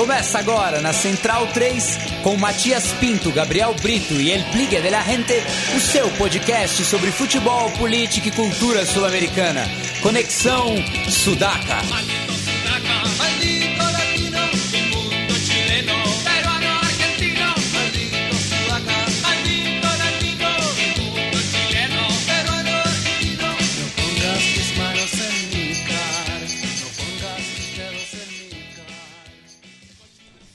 Começa agora na Central 3 com Matias Pinto, Gabriel Brito e El Pligue de la Gente, o seu podcast sobre futebol, política e cultura sul-americana. Conexão Sudaca.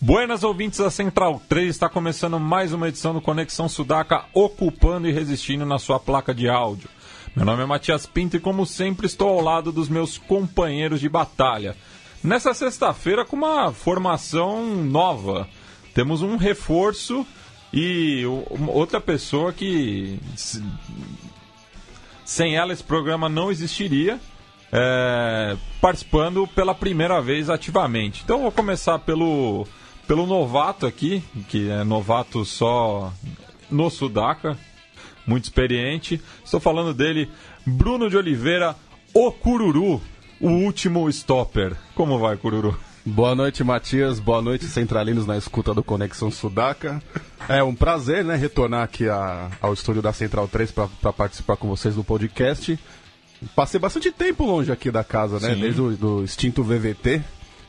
Buenas ouvintes da Central 3, está começando mais uma edição do Conexão Sudaca, ocupando e resistindo na sua placa de áudio. Meu nome é Matias Pinto e, como sempre, estou ao lado dos meus companheiros de batalha. Nessa sexta-feira, com uma formação nova, temos um reforço e outra pessoa que, sem ela, esse programa não existiria. É, participando pela primeira vez ativamente. Então, vou começar pelo pelo novato aqui, que é novato só no Sudaca, muito experiente. Estou falando dele, Bruno de Oliveira, o Cururu, o último stopper. Como vai, Cururu? Boa noite, Matias. Boa noite, centralinos na escuta do Conexão Sudaca. É um prazer, né, retornar aqui a, ao estúdio da Central 3 para participar com vocês do podcast. Passei bastante tempo longe aqui da casa, né? Sim. Desde o do extinto VVT.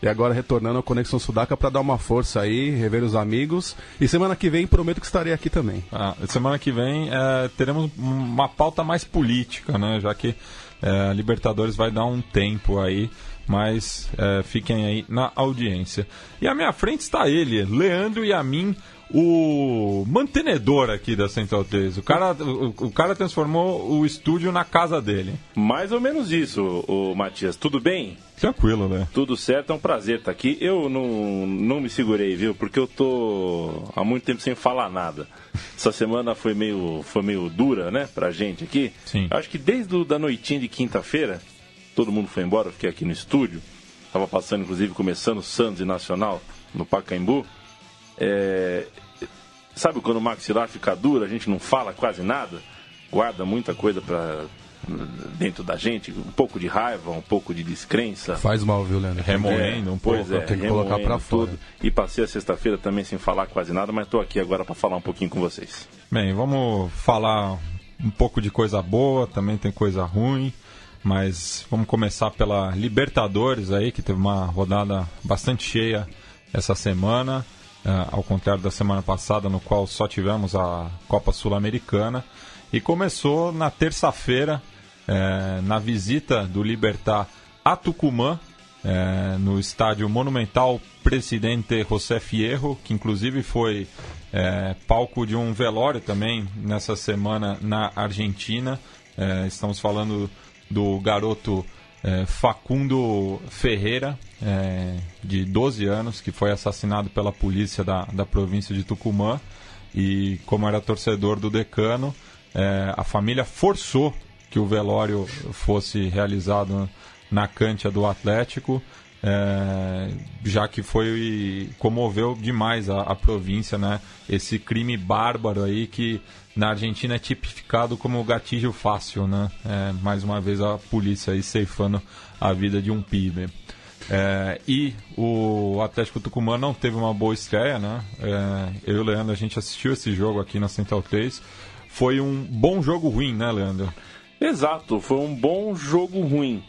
E agora retornando ao Conexão Sudaca para dar uma força aí, rever os amigos. E semana que vem prometo que estarei aqui também. Ah, semana que vem é, teremos uma pauta mais política, né? Já que é, a Libertadores vai dar um tempo aí, mas é, fiquem aí na audiência. E à minha frente está ele, Leandro Yamin, o mantenedor aqui da Central 3. O cara, o, o, cara transformou o estúdio na casa dele. Mais ou menos isso, o Matias. Tudo bem? Tranquilo, né? Tudo certo, é um prazer estar aqui. Eu não, não me segurei, viu? Porque eu tô há muito tempo sem falar nada. Essa semana foi meio, foi meio dura, né, pra gente aqui. Sim. Acho que desde o, da noitinha de quinta-feira, todo mundo foi embora, eu fiquei aqui no estúdio. Tava passando, inclusive, começando Santos e Nacional no Pacaembu. É, sabe quando o maxilar fica duro, a gente não fala quase nada, guarda muita coisa para dentro da gente, um pouco de raiva, um pouco de descrença. Faz mal, viu, Leandro? Remoendo é, um pouco, é, tem que colocar para fora. Tudo. E passei a sexta-feira também sem falar quase nada, mas estou aqui agora para falar um pouquinho com vocês. Bem, vamos falar um pouco de coisa boa, também tem coisa ruim. Mas vamos começar pela Libertadores aí, que teve uma rodada bastante cheia essa semana. Uh, ao contrário da semana passada, no qual só tivemos a Copa Sul-Americana. E começou na terça-feira, uh, na visita do Libertar a Tucumã, uh, no estádio Monumental Presidente José Fierro, que inclusive foi palco de um velório também nessa semana na Argentina. estamos falando do garoto é, Facundo Ferreira, é, de 12 anos, que foi assassinado pela polícia da, da província de Tucumã. E como era torcedor do decano, é, a família forçou que o velório fosse realizado na cancha do Atlético, é, já que foi comoveu demais a, a, província, né? Esse crime bárbaro aí que na Argentina é tipificado como gatilho fácil, né? É, mais uma vez a polícia aí ceifando a vida de um PIB. É, e o Atlético Tucumã não teve uma boa estreia, né? É, eu e o Leandro, a gente assistiu esse jogo aqui na Central 3. Foi um bom jogo ruim, né, Leandro? Exato, foi um bom jogo ruim.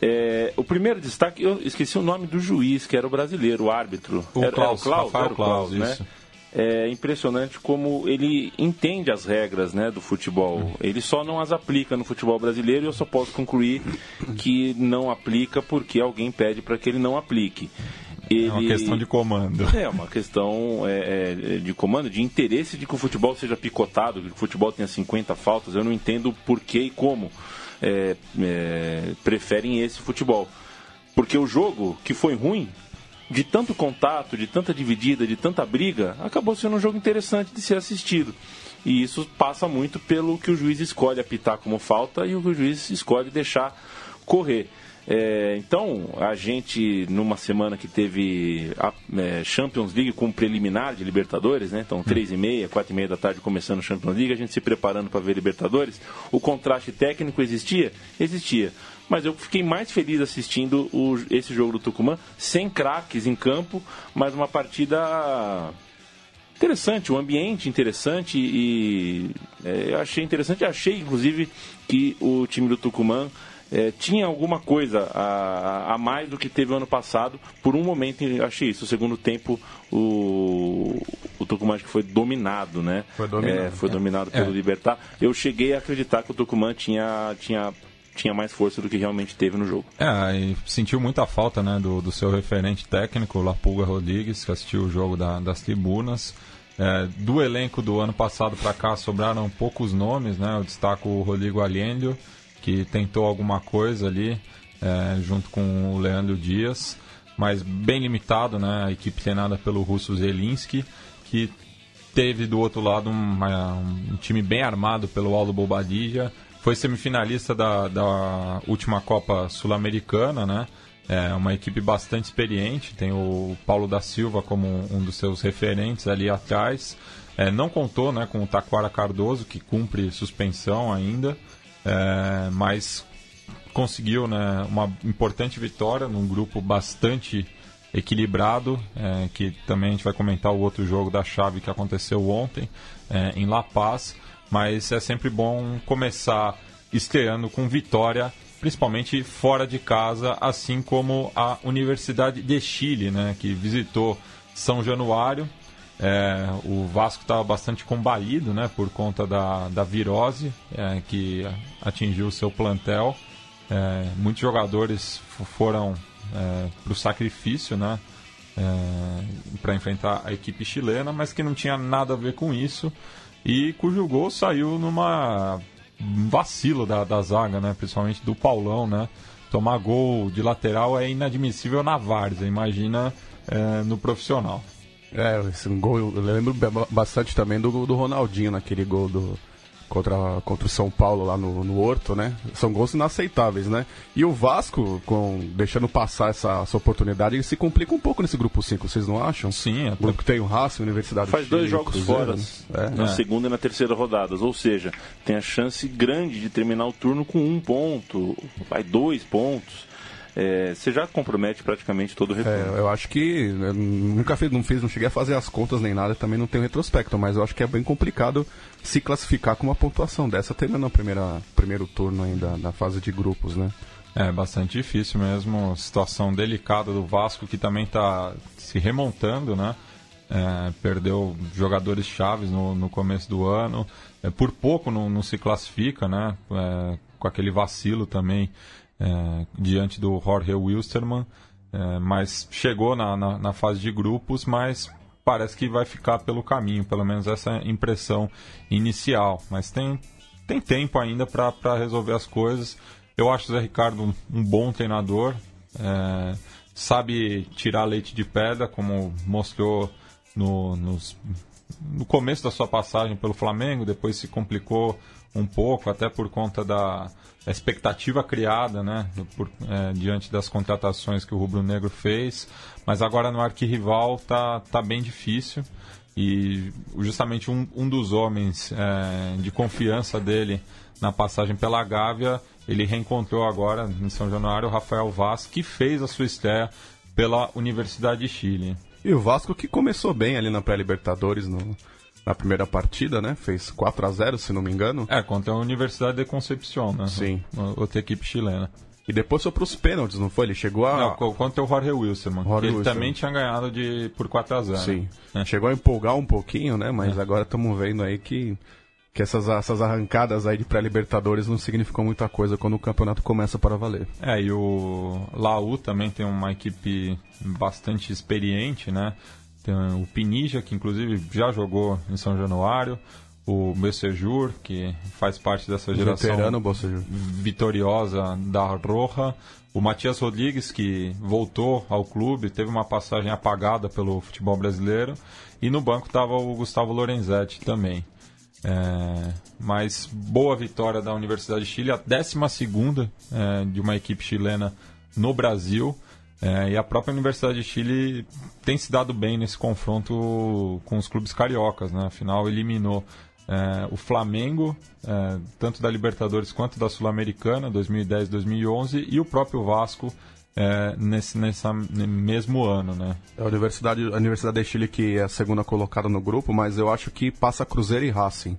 É, o primeiro destaque, eu esqueci o nome do juiz, que era o brasileiro, o árbitro. O era, Klaus, era o Klaus, Rafael Klaus, Klaus né? É impressionante como ele entende as regras né, do futebol. Ele só não as aplica no futebol brasileiro e eu só posso concluir que não aplica porque alguém pede para que ele não aplique. Ele... É uma questão de comando. É uma questão é, é, de comando, de interesse de que o futebol seja picotado, que o futebol tenha 50 faltas. Eu não entendo por que e como é, é, preferem esse futebol. Porque o jogo que foi ruim, de tanto contato, de tanta dividida, de tanta briga, acabou sendo um jogo interessante de ser assistido. E isso passa muito pelo que o juiz escolhe apitar como falta e o que o juiz escolhe deixar correr. É, então, a gente, numa semana que teve a é, Champions League com preliminar de Libertadores, né? Então, três e meia, quatro e meia da tarde começando a Champions League, a gente se preparando para ver Libertadores. O contraste técnico existia? Existia. Mas eu fiquei mais feliz assistindo o, esse jogo do Tucumã, sem craques em campo, mas uma partida interessante, um ambiente interessante e é, eu achei interessante, achei inclusive que o time do Tucumã é, tinha alguma coisa a, a, mais do que teve o ano passado. Por um momento, achei isso. O segundo tempo, o, o Tucumã acho que foi dominado, né? Foi dominado. É, foi dominado pelo é. Libertar. Eu cheguei a acreditar que o Tucumã tinha, tinha tinha mais força do que realmente teve no jogo. É, e sentiu muita falta né, do, do seu referente técnico, Lapulga Rodrigues, que assistiu o jogo da, das tribunas. É, do elenco do ano passado para cá sobraram poucos nomes, né? Eu destaco o Rodrigo Aliendio, que tentou alguma coisa ali, é, junto com o Leandro Dias, mas bem limitado, né? A equipe treinada pelo russo Zelinski, que teve do outro lado uma, um time bem armado pelo Aldo Bobadilla, foi semifinalista da, da última Copa Sul-Americana, né? É uma equipe bastante experiente, tem o Paulo da Silva como um dos seus referentes ali atrás. É, não contou né, com o Taquara Cardoso, que cumpre suspensão ainda é, mas conseguiu né, uma importante vitória num grupo bastante equilibrado, é, que também a gente vai comentar o outro jogo da chave que aconteceu ontem é, em La Paz, mas é sempre bom começar estreando com vitória, principalmente fora de casa, assim como a Universidade de Chile, né, que visitou São Januário é, o Vasco estava bastante combalido né, por conta da, da virose é, que atingiu o seu plantel. É, muitos jogadores foram é, para o sacrifício né, é, para enfrentar a equipe chilena, mas que não tinha nada a ver com isso e cujo gol saiu numa vacilo da, da zaga, né, principalmente do Paulão. Né, tomar gol de lateral é inadmissível na várzea, imagina é, no profissional. É, esse gol, eu lembro bastante também do, do Ronaldinho naquele gol do, contra, contra o São Paulo lá no, no Horto, né? São gols inaceitáveis, né? E o Vasco, com, deixando passar essa, essa oportunidade, ele se complica um pouco nesse grupo 5, vocês não acham? Sim. O grupo que tem o Racing, Universidade Faz Chile, dois jogos fora, né? é. na é. segunda e na terceira rodadas, ou seja, tem a chance grande de terminar o turno com um ponto, vai dois pontos é, você já compromete praticamente todo o retorno. É, eu acho que nunca fiz, não fiz, não cheguei a fazer as contas nem nada, também não tenho retrospecto, mas eu acho que é bem complicado se classificar com uma pontuação dessa, terminando o primeiro turno ainda na fase de grupos, né? É bastante difícil mesmo, situação delicada do Vasco que também está se remontando, né? É, perdeu jogadores chaves no, no começo do ano, é, por pouco não, não se classifica, né? É, com aquele vacilo também é, diante do Jorge Wilstermann, é, mas chegou na, na, na, fase de grupos, mas parece que vai ficar pelo caminho, pelo menos essa impressão inicial. Mas tem, tem tempo ainda para resolver as coisas. Eu acho o Zé Ricardo um, um bom treinador, é, sabe tirar leite de pedra, como mostrou no, nos, no começo da sua passagem pelo Flamengo, depois se complicou um pouco, até por conta da expectativa criada né, por, é, diante das contratações que o Rubro Negro fez. Mas agora no arquirrival tá, tá bem difícil. E justamente um, um dos homens é, de confiança dele na passagem pela Gávea, ele reencontrou agora em São Januário o Rafael Vaz, que fez a sua estreia pela Universidade de Chile. E o Vasco que começou bem ali na pré-Libertadores no, na primeira partida, né? Fez 4 a 0 se não me engano. É, contra a Universidade de Concepción, né? Sim. Outra equipe chilena. E depois foi para os pênaltis, não foi? Ele chegou a. Não, contra o Jorge Wilson, mano. Jorge ele Wilson. também tinha ganhado de, por 4 a 0 Sim. Né? Chegou a empolgar um pouquinho, né? Mas é. agora estamos vendo aí que, que essas, essas arrancadas aí de pré-Libertadores não significam muita coisa quando o campeonato começa para valer. É, e o Laú também tem uma equipe bastante experiente, né? Tem o Pinija, que inclusive já jogou em São Januário. O Bessejur, que faz parte dessa geração Veterano, vitoriosa da Roja. O Matias Rodrigues, que voltou ao clube, teve uma passagem apagada pelo futebol brasileiro. E no banco estava o Gustavo Lorenzetti também. É, mas boa vitória da Universidade de Chile, a 12 é, de uma equipe chilena no Brasil. É, e a própria Universidade de Chile tem se dado bem nesse confronto com os clubes cariocas, né? Afinal, eliminou é, o Flamengo, é, tanto da Libertadores quanto da Sul-Americana, 2010 2011, e o próprio Vasco é, nesse nessa, mesmo ano, né? É a Universidade, a Universidade de Chile que é a segunda colocada no grupo, mas eu acho que passa Cruzeiro e Racing.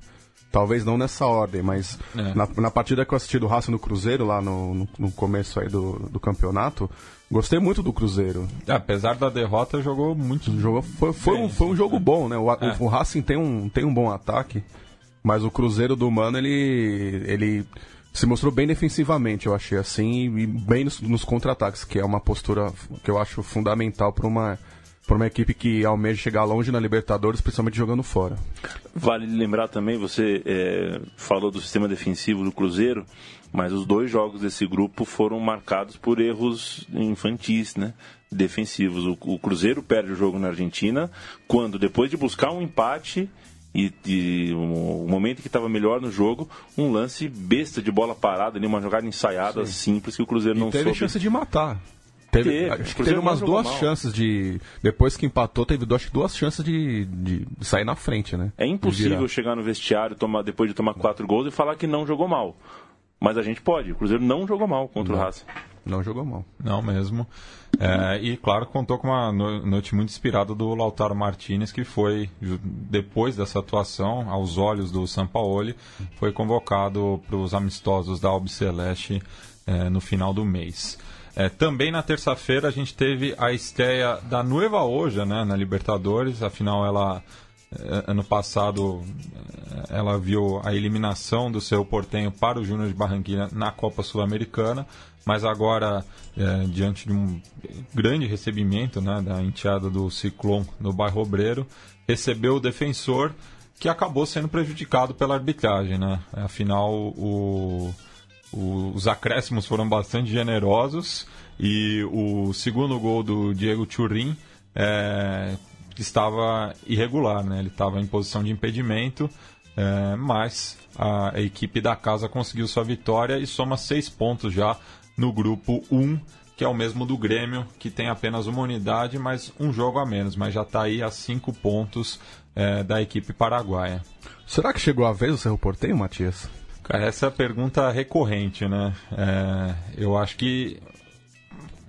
Talvez não nessa ordem, mas é. na, na, partida que eu assisti do Racing no Cruzeiro, lá no, no, no começo aí do, do campeonato, gostei muito do Cruzeiro. É, apesar da derrota, jogou muito. Jogou, foi, foi, um, foi um jogo bom, né? O, é. o, o Racing tem um, tem um bom ataque, mas o Cruzeiro do Mano, ele, ele se mostrou bem defensivamente, eu achei assim, e bem nos, nos contra-ataques, que é uma postura que eu acho fundamental para uma para uma equipe que almeja chegar longe na Libertadores, principalmente jogando fora. Vale lembrar também, você é, falou do sistema defensivo do Cruzeiro, mas os dois jogos desse grupo foram marcados por erros infantis, né? Defensivos. O, o Cruzeiro perde o jogo na Argentina, quando depois de buscar um empate e, e o, momento que estava melhor no jogo, um lance besta de bola parada, ali, uma jogada ensaiada Sim. simples que o Cruzeiro e não teve soube. chance de matar. Teve, teve, acho que teve umas duas mal. chances de. Depois que empatou, teve duas, duas chances de, de, de sair na frente, né? É impossível chegar no vestiário tomar, depois de tomar quatro gols e falar que não jogou mal. Mas a gente pode. O Cruzeiro não jogou mal contra não, o Racing. Não jogou mal. Não mesmo. É, e claro, contou com uma noite muito inspirada do Lautaro Martinez, que foi, depois dessa atuação, aos olhos do Sampaoli, foi convocado para os amistosos da Albiceleste é, no final do mês. É, também na terça-feira a gente teve a estreia da Nueva Oja né, na Libertadores, afinal ela ano passado é, ela viu a eliminação do seu portenho para o Júnior de Barranquilla na Copa Sul-Americana, mas agora, é, diante de um grande recebimento né, da enteada do Ciclone no bairro Obreiro, recebeu o defensor que acabou sendo prejudicado pela arbitragem. Né? Afinal, o os acréscimos foram bastante generosos e o segundo gol do Diego Churin é, estava irregular, né? ele estava em posição de impedimento, é, mas a, equipe da casa conseguiu sua vitória e soma seis pontos já no grupo 1, que é o mesmo do Grêmio, que tem apenas uma unidade, mas um jogo a menos, mas já está aí a cinco pontos é, da equipe paraguaia. Será que chegou a vez o Cerro Porteio, Matias? Cara, essa é a pergunta recorrente, né? É, eu acho que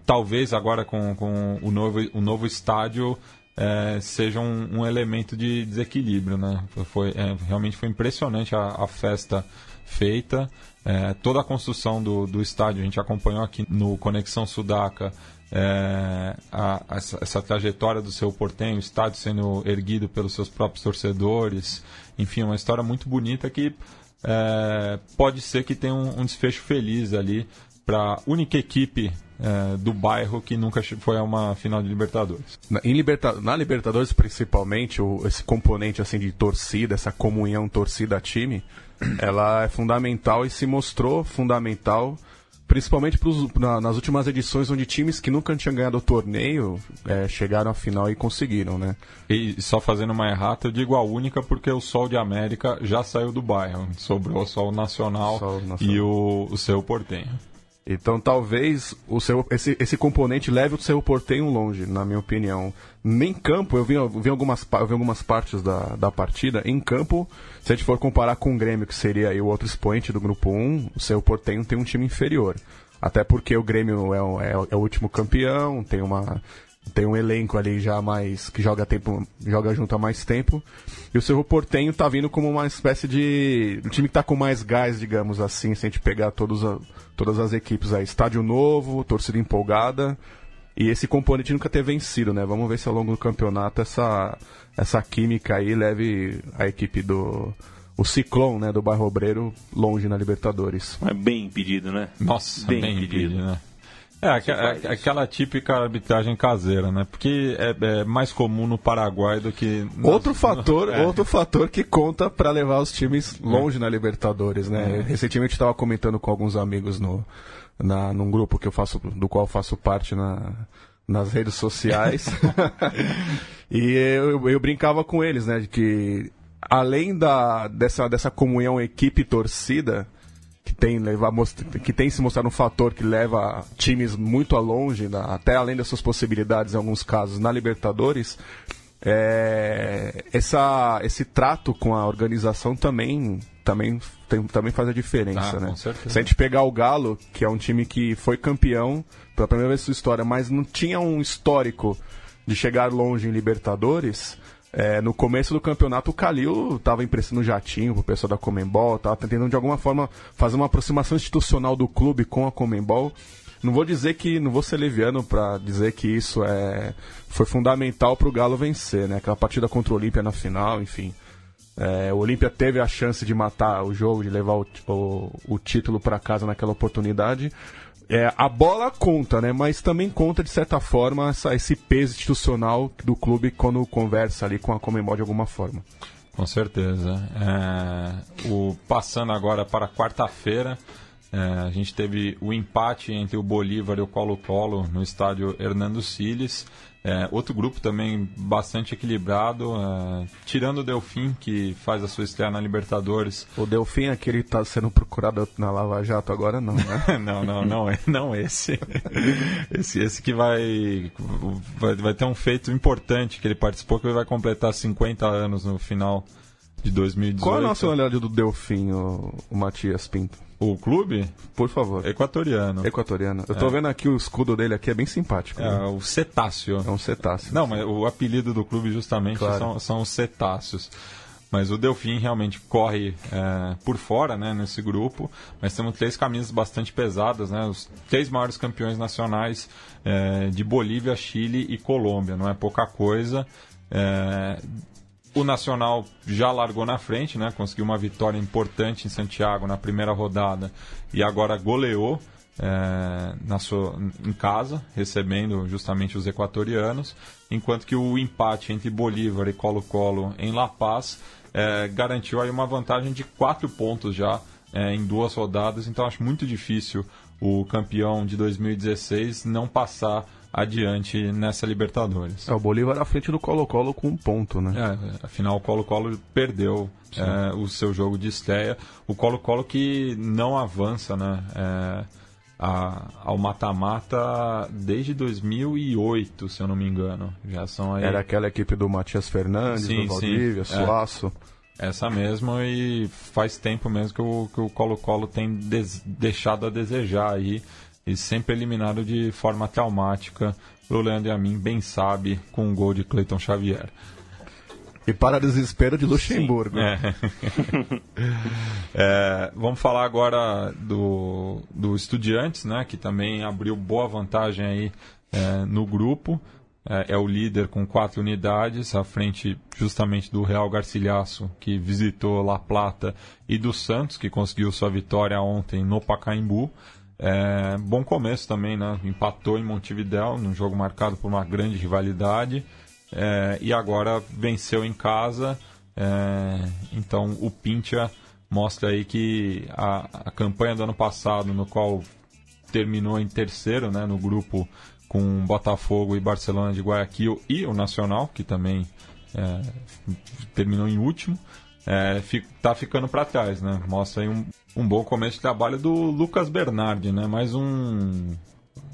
talvez agora com, com o, novo, o novo estádio é, seja um, um, elemento de desequilíbrio, né? Foi, é, realmente foi impressionante a, a festa feita. É, toda a construção do, do estádio, a gente acompanhou aqui no Conexão Sudaca, é, a, essa, essa, trajetória do seu portenho, o estádio sendo erguido pelos seus próprios torcedores, enfim, uma história muito bonita que é, pode ser que tenha um, um desfecho feliz ali para a única equipe é, do bairro que nunca foi a uma final de Libertadores. Na, Liberta na Libertadores, principalmente, o, esse componente assim de torcida, essa comunhão torcida-time, ela é fundamental e se mostrou fundamental Principalmente pros, na, nas últimas edições, onde times que nunca tinham ganhado o torneio é, chegaram à final e conseguiram, né? E só fazendo uma errata, eu digo a única porque o Sol de América já saiu do bairro. Sobrou só o Nacional, Sol Nacional. e o, o seu Portenho. Então talvez o seu, esse, esse componente leve o seu portenho longe, na minha opinião. Nem campo, eu vi, eu vi, algumas, eu vi algumas partes da, da partida. Em campo, se a gente for comparar com o Grêmio, que seria o outro expoente do grupo 1, o seu portenho tem um time inferior. Até porque o Grêmio é, é, é o último campeão, tem uma, tem um elenco ali já mais que joga tempo, joga junto há mais tempo. E o Cerro Portenho tá vindo como uma espécie de um time que tá com mais gás, digamos assim, se a gente pegar todos a, todas as equipes aí, estádio novo, torcida empolgada. E esse componente nunca ter vencido, né? Vamos ver se ao longo do campeonato essa essa química aí leve a equipe do o Ciclone, né, do Bairro Obreiro longe na Libertadores. É bem impedido, né? Nossa, bem, bem impedido, impedido né? É, aquela, aquela típica arbitragem caseira, né? Porque é, é, mais comum no Paraguai do que. Nas... Outro fator, é. outro fator que conta para levar os times longe na Libertadores, né? É. Recentemente estava comentando com alguns amigos no, na, num grupo que eu faço, do qual faço parte na, nas redes sociais. e eu, eu brincava com eles, né? De que além da, dessa, dessa comunhão equipe-torcida que tem, levar, que tem se mostrado um fator que leva times muito a longe, até além das suas possibilidades em alguns casos na Libertadores, é, essa, esse trato com a organização também também, tem, também faz a diferença, Ah, né? Se a gente pegar o Galo, que é um time que foi campeão pela primeira vez em sua história, mas não tinha um histórico de chegar longe em Libertadores, é, no começo do campeonato o Calil estava emprestando jatinho pro pessoal da Comembol, estava tentando de alguma forma fazer uma aproximação institucional do clube com a Comembol. Não vou dizer que, não vou ser leviano para dizer que isso é, foi fundamental para o Galo vencer, né? Aquela partida contra o Olímpia na final, enfim. É, o Olímpia teve a chance de matar o jogo, de levar o, o, o título para casa naquela oportunidade. É, a bola conta, né? Mas também conta, de certa forma, essa- esse peso institucional do clube quando conversa ali com a Comembol de alguma forma. Com certeza. É, o, passando agora para quarta-feira, é, a gente teve o empate entre o Bolívar e o Colo-Colo no estádio Hernando Siles. É, outro grupo também bastante equilibrado, é, tirando o Delfim, que faz a sua estreia na Libertadores. O Delfim, aquele que tá sendo procurado na Lava Jato agora, não, né? não, não, não, é- não esse. esse. Esse que vai, vai, vai ter um feito importante, que ele participou, que ele vai completar 50 anos no final de 2018. Qual é a nacionalidade do Delfim, o, o Matias Pinto? O clube? Por favor. Equatoriano. Equatoriano. Eu tô vendo aqui o escudo dele aqui, é bem simpático. É, né? o cetáceo. É um cetáceo. Não, mas o apelido do clube justamente Claro. são, são os cetáceos. Mas o Delfim realmente corre é, por fora né, nesse grupo. Mas temos três camisas bastante pesadas, né? Os três maiores campeões nacionais é, de Bolívia, Chile e Colômbia. Não é pouca coisa. É, o Nacional já largou na frente, né? Conseguiu uma vitória importante em Santiago na primeira rodada e agora goleou é, na sua, em casa, recebendo justamente os equatorianos, enquanto que o empate entre Bolívar e Colo-Colo em La Paz é, garantiu aí uma vantagem de quatro pontos já é, em duas rodadas, então acho muito difícil o campeão de 2016 não passar adiante nessa Libertadores. É, o Bolívar à frente do Colo-Colo com um ponto, né? É, afinal, o Colo-Colo perdeu é, o seu jogo de estreia. O Colo-Colo que não avança né, é, a- ao mata-mata desde 2008, se eu não me engano. Já são aí Era aquela equipe do Matias Fernandes, Sim, do Valdívia, sim. É. Suaço. essa mesmo e faz tempo mesmo que o, que o Colo-Colo tem des- deixado a desejar aí e sempre eliminado de forma traumática. O Leandro Amin bem sabe com um gol de Cleiton Xavier. E para desespero de Luxemburgo. É. É, vamos falar agora do, do Estudiantes, né, que também abriu boa vantagem aí é, no grupo. É, é o líder com quatro unidades, à frente justamente do Real Garcilhaço, que visitou La Plata, e do Santos, que conseguiu sua vitória ontem no Pacaembu. É, bom começo também, né? Empatou em Montevidéu, num jogo marcado por uma grande rivalidade. É, e agora venceu em casa. É, então o Pincha mostra aí que a, a campanha do ano passado, no qual terminou em terceiro né, no grupo com Botafogo e Barcelona de Guayaquil e o Nacional, que também é, terminou em último, é, fi- tá ficando para trás, né? Mostra aí um, um bom começo de trabalho do Lucas Bernardi, né? Mais um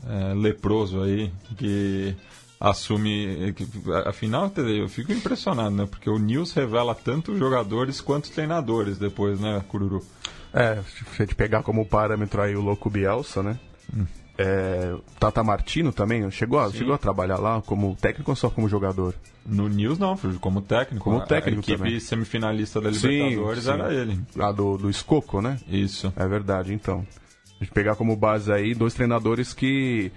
é, leproso aí que assume. Que, afinal, eu fico impressionado, né? Porque o News revela tanto jogadores quanto treinadores depois, né, Cururu? É, se a gente pegar como parâmetro aí o Louco Bielsa, né? É, Tata Martino também chegou a, Sim. chegou a trabalhar lá como técnico ou só como jogador? No News não, como técnico. Como A- técnico A equipe também. semifinalista da Sim, Libertadores sim. era ele. Lá do, do Escoco, né? Isso. É verdade, então. A gente pegar como base aí dois treinadores que.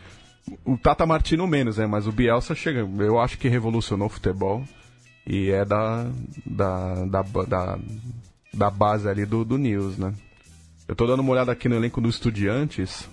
O Tata Martino menos, né? Mas o Bielsa chega. Eu acho que revolucionou o futebol. E é da. da. da, da, da base ali do, do News, né? Eu tô dando uma olhada aqui no elenco do Estudiantes.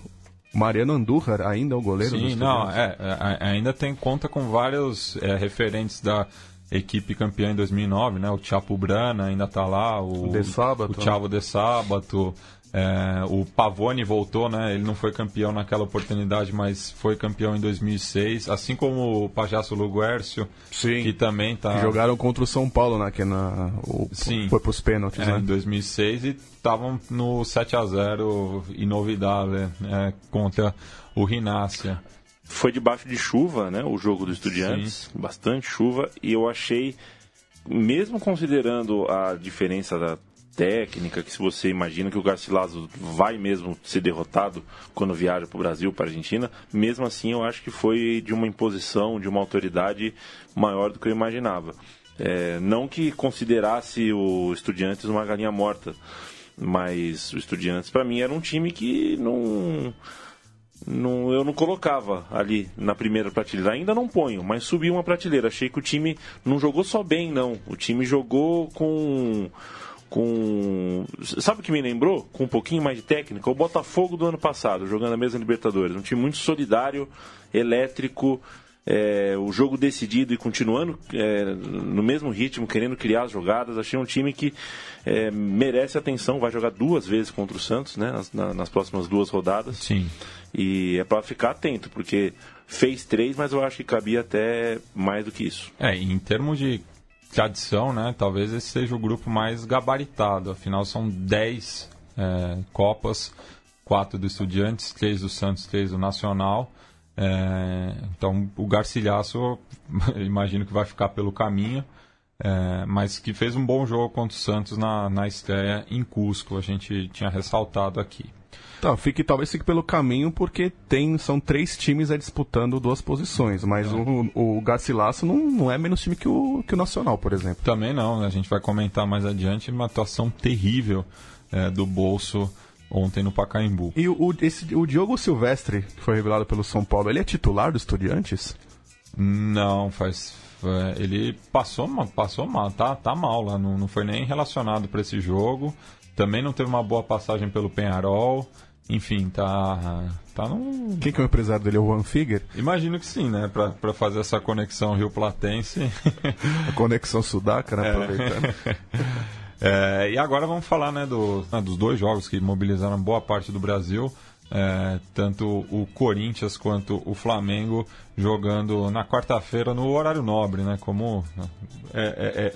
O Mariano Andújar ainda é o goleiro do Sim, não, é, é, ainda tem conta com vários é, referentes da equipe campeã em 2009, né? O Chapo Brana ainda tá lá, o, De Sábato, o Thiago de Sábato, é, o Pavone voltou, né? Ele não foi campeão naquela oportunidade, mas foi campeão em 2006, assim como o Pajasso Luguércio, Sim. que também tá Que jogaram contra o São Paulo, né? Que na, o, Sim. foi pros pênaltis, É, né? em 2006 e estavam no 7 a 0 inovidável é, contra o Rinácia. foi debaixo de chuva, né? O jogo do Estudiantes, Sim. bastante chuva, e eu achei, mesmo considerando a diferença da técnica, que se você imagina que o Garcilaso vai mesmo ser derrotado quando viaja para o Brasil, para a Argentina, mesmo assim eu acho que foi de uma imposição, de uma autoridade maior do que eu imaginava. É, não que considerasse o Estudiantes uma galinha morta, mas o Estudiantes para mim era um time que não não, eu não colocava ali na primeira prateleira. Ainda não ponho, mas subi uma prateleira. Achei que o time não jogou só bem, não. O time jogou com. Com Sabe o que me lembrou? Com um pouquinho mais de técnica? O Botafogo do ano passado, jogando a mesma Libertadores. Um time muito solidário, elétrico. É, o jogo decidido e continuando é, no mesmo ritmo, querendo criar as jogadas. Achei um time que é, merece atenção. Vai jogar duas vezes contra o Santos, né? Nas, nas próximas duas rodadas. Sim. E é para ficar atento, porque fez três, mas eu acho que cabia até mais do que isso. É, em termos de tradição, né? Talvez esse seja o grupo mais gabaritado. Afinal, são dez é, Copas, quatro do Estudiantes, três do Santos, três do Nacional. É, então, o Garcilhaço, imagino que vai ficar pelo caminho. É, mas que fez um bom jogo contra o Santos na, na estreia em Cusco, a gente tinha ressaltado aqui. Tá, fique, talvez fique pelo caminho porque tem, são três times aí disputando duas posições, mas é. o, o Garcilasso não, não é menos time que o, que o Nacional, por exemplo. Também não, né? a gente vai comentar mais adiante uma atuação terrível é, do Bolso ontem no Pacaembu. E o, esse, o Diogo Silvestre, que foi revelado pelo São Paulo, ele é titular do Estudiantes? Não, faz. É, ele passou, passou mal, tá, tá mal lá, não, não foi nem relacionado para esse jogo. Também não teve uma boa passagem pelo Penharol. Enfim, tá. tá num... Quem que é o empresário dele? É o Juan Figuer? Imagino que sim, né? Pra, pra fazer essa conexão Rio Platense. A conexão sudaca, né? Aproveitando. É, e agora vamos falar né, do, né, dos dois jogos que mobilizaram boa parte do Brasil. É, tanto o Corinthians quanto o Flamengo jogando na quarta-feira no horário nobre, né? Como é,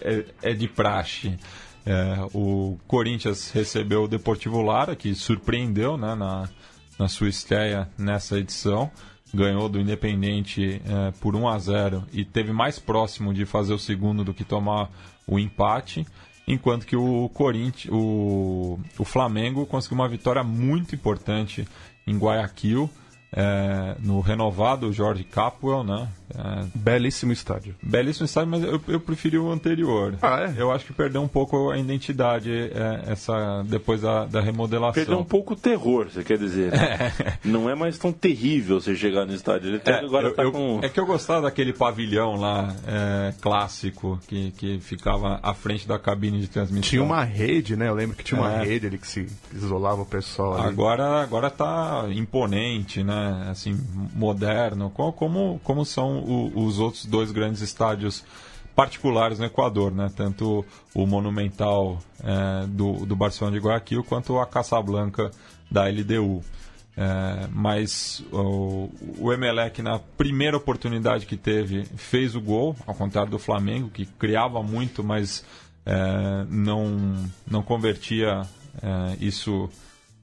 é, é, é de praxe. É, o Corinthians recebeu o Deportivo Lara, que surpreendeu né, na, na sua estreia nessa edição. Ganhou do Independente é, por 1 a 0 e teve mais próximo de fazer o segundo do que tomar o empate. Enquanto que o Corinthians, o, o Flamengo conseguiu uma vitória muito importante em Guayaquil é, no renovado Jorge Capwell, né? É, belíssimo estádio. Belíssimo estádio, mas eu, eu preferi o anterior. Ah, é? Eu acho que perdeu um pouco a identidade é, essa depois da, da remodelação. Perdeu um pouco o terror, você quer dizer. Né? Não é mais tão terrível você chegar no estádio. Ele é, agora eu, tá com... é que eu gostava daquele pavilhão lá é, clássico que, que ficava à frente da cabine de transmissão. Tinha uma rede, né? Eu lembro que tinha uma é. rede ali que se isolava o pessoal. Ali. Agora, agora tá imponente, né? Assim, moderno, como, como são o, os outros dois grandes estádios particulares no Equador, né? Tanto o Monumental é, do, do Barcelona de Guayaquil quanto a Casablanca da LDU. É, mas o, o Emelec, na primeira oportunidade que teve, fez o gol, ao contrário do Flamengo, que criava muito, mas é, não, não convertia é, isso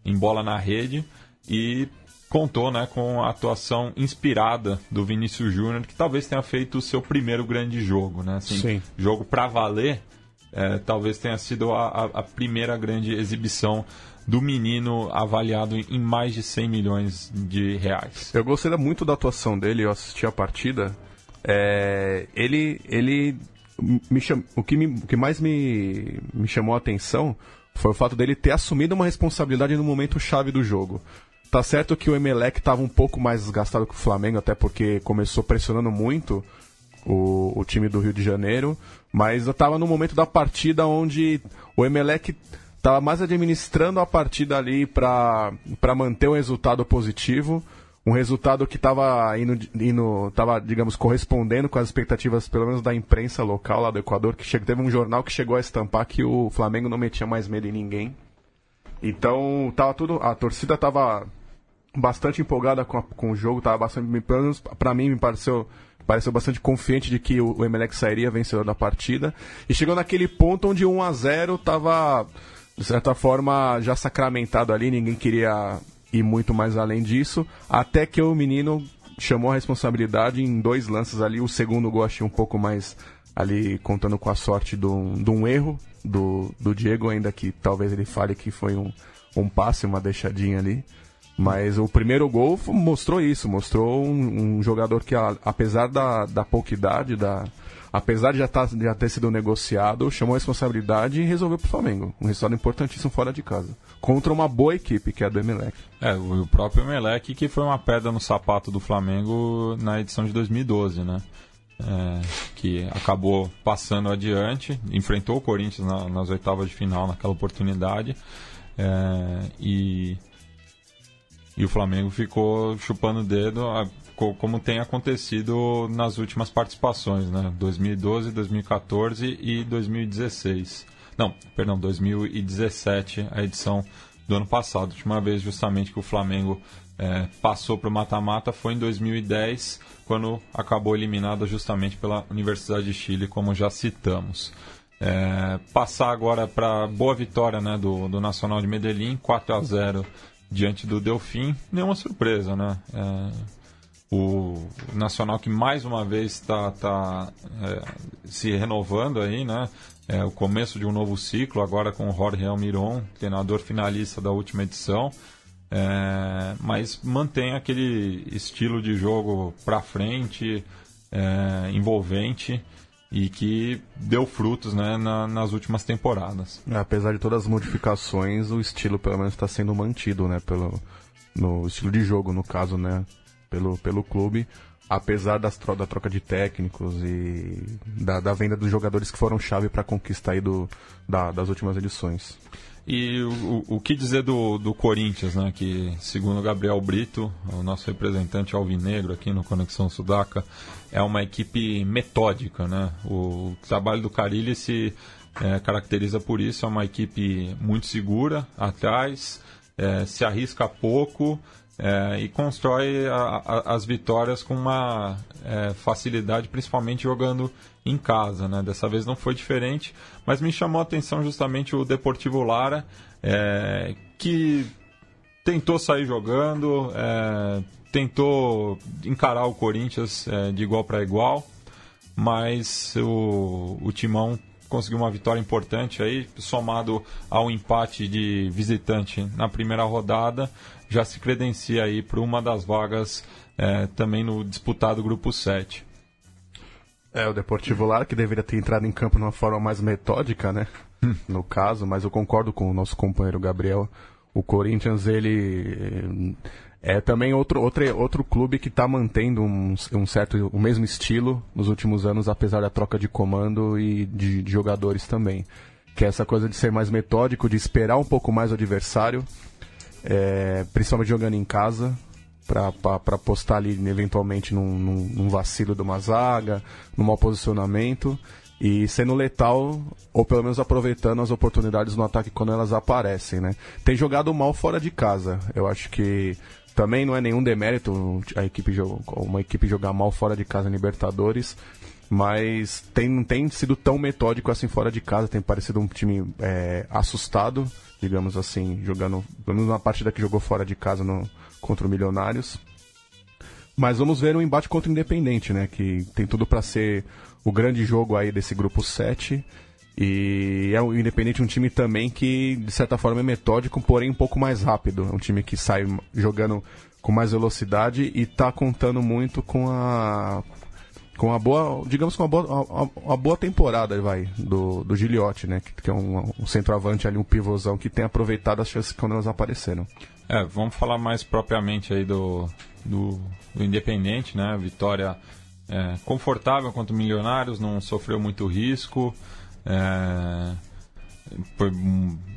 em bola na rede. E contou né, com a atuação inspirada do Vinícius Júnior, que talvez tenha feito o seu primeiro grande jogo. Né? Assim, Sim. Jogo para valer, é, talvez tenha sido a, a, primeira grande exibição do menino avaliado em mais de 100 milhões de reais. Eu gostei muito da atuação dele, eu assisti a partida. É, ele, ele me cham... o, que me, o que mais me, me chamou a atenção foi o fato dele ter assumido uma responsabilidade no momento chave do jogo. Tá certo que o Emelec estava um pouco mais desgastado que o Flamengo, até porque começou pressionando muito o, o time do Rio de Janeiro, mas estava no momento da partida onde o Emelec estava mais administrando a partida ali para manter o resultado positivo, um resultado que estava indo, indo tava, digamos, correspondendo com as expectativas, pelo menos da imprensa local lá do Equador, que teve um jornal que chegou a estampar que o Flamengo não metia mais medo em ninguém. Então, tava tudo, a torcida tava bastante empolgada com, a, com o jogo, tava bastante, pelo menos pra mim me pareceu, pareceu bastante confiante de que o, o Emelec sairia vencedor da partida. E chegou naquele ponto onde 1 a 0 tava, de certa forma, já sacramentado ali, ninguém queria ir muito mais além disso, até que o menino chamou a responsabilidade em dois lances ali. O segundo gol achei um pouco mais ali contando com a sorte de um, erro do, do Diego, ainda que talvez ele fale que foi um, um passe, uma deixadinha ali. Mas o primeiro gol mostrou isso, mostrou um, um jogador que, apesar da, da pouca idade, da, apesar de já, tá, já ter sido negociado, chamou a responsabilidade e resolveu para o Flamengo. Um resultado importantíssimo fora de casa. Contra uma boa equipe, que é a do Emelec. É, o próprio Emelec, que foi uma pedra no sapato do Flamengo na edição de 2012, né? É, que acabou passando adiante, enfrentou o Corinthians na, nas oitavas de final naquela oportunidade. É, e e o Flamengo ficou chupando o dedo como tem acontecido nas últimas participações, né? 2012, 2014 e 2016. Não, perdão, 2017, a edição do ano passado. A última vez justamente que o Flamengo é, passou para o mata-mata foi em 2010, quando acabou eliminada justamente pela Universidade de Chile, como já citamos. É, passar agora para boa vitória né, do, do Nacional de Medellín, 4 a 0 diante do Delfim, nenhuma surpresa, né? É, o Nacional que mais uma vez está tá, é, se renovando aí, né? É o começo de um novo ciclo, agora com o Jorge Almiron, treinador finalista da última edição. É, mas mantém aquele estilo de jogo para frente, é, envolvente e que deu frutos né, na, nas últimas temporadas. É, apesar de todas as modificações, o estilo pelo menos está sendo mantido, né? Pelo, no estilo de jogo, no caso, né? pelo, pelo clube, apesar das tro da troca de técnicos e da, da, venda dos jogadores que foram chave para a conquista aí do, da, das últimas edições. E o, o que dizer do, do Corinthians, né? Que segundo Gabriel Brito, o nosso representante alvinegro aqui no Conexão Sudaca, é uma equipe metódica, né? O trabalho do Carilli se é, caracteriza por isso, é uma equipe muito segura atrás, é, se arrisca pouco é, e constrói a, a, as vitórias com uma é, facilidade, principalmente jogando em casa. Né? Dessa vez não foi diferente, mas me chamou a atenção justamente o Deportivo Lara, é, que tentou sair jogando, é, tentou encarar o Corinthians é, de igual para igual, mas o, o Timão conseguiu uma vitória importante aí, somado ao empate de visitante na primeira rodada, já se credencia aí para uma das vagas é, também no disputado grupo 7. É, o Deportivo Lara que deveria ter entrado em campo de uma forma mais metódica, né? Hum. No caso, mas eu concordo com o nosso companheiro Gabriel. O Corinthians, ele é também outro, outro, outro clube que está mantendo um, um, certo, o mesmo estilo nos últimos anos, apesar da troca de comando e de, de jogadores também. Que é essa coisa de ser mais metódico, de esperar um pouco mais o adversário é, principalmente jogando em casa, para apostar ali eventualmente num, num, num, vacilo de uma zaga, num mau posicionamento e sendo letal ou pelo menos aproveitando as oportunidades no ataque quando elas aparecem, né? Tem jogado mal fora de casa. Eu acho que também não é nenhum demérito a equipe uma equipe jogar mal fora de casa em Libertadores, mas tem, não tem sido tão metódico assim fora de casa. Tem parecido um time é, assustado digamos assim, jogando, pelo menos uma partida que jogou fora de casa no, contra o Milionários. Mas vamos ver um embate contra o Independente, né? Que tem tudo para ser o grande jogo aí desse grupo 7. E é o Independente um time também que, de certa forma, é metódico, porém um pouco mais rápido. É um time que sai jogando com mais velocidade e está contando muito com a com uma boa, digamos com uma boa, uma, boa temporada, vai, do, do Giliotti, né? Que, que é um, um, centroavante ali, um pivôzão que tem aproveitado as chances quando elas apareceram. É, vamos falar mais propriamente aí do, do, do Independente, né? Vitória é, confortável contra o Milionários, não sofreu muito risco. É, foi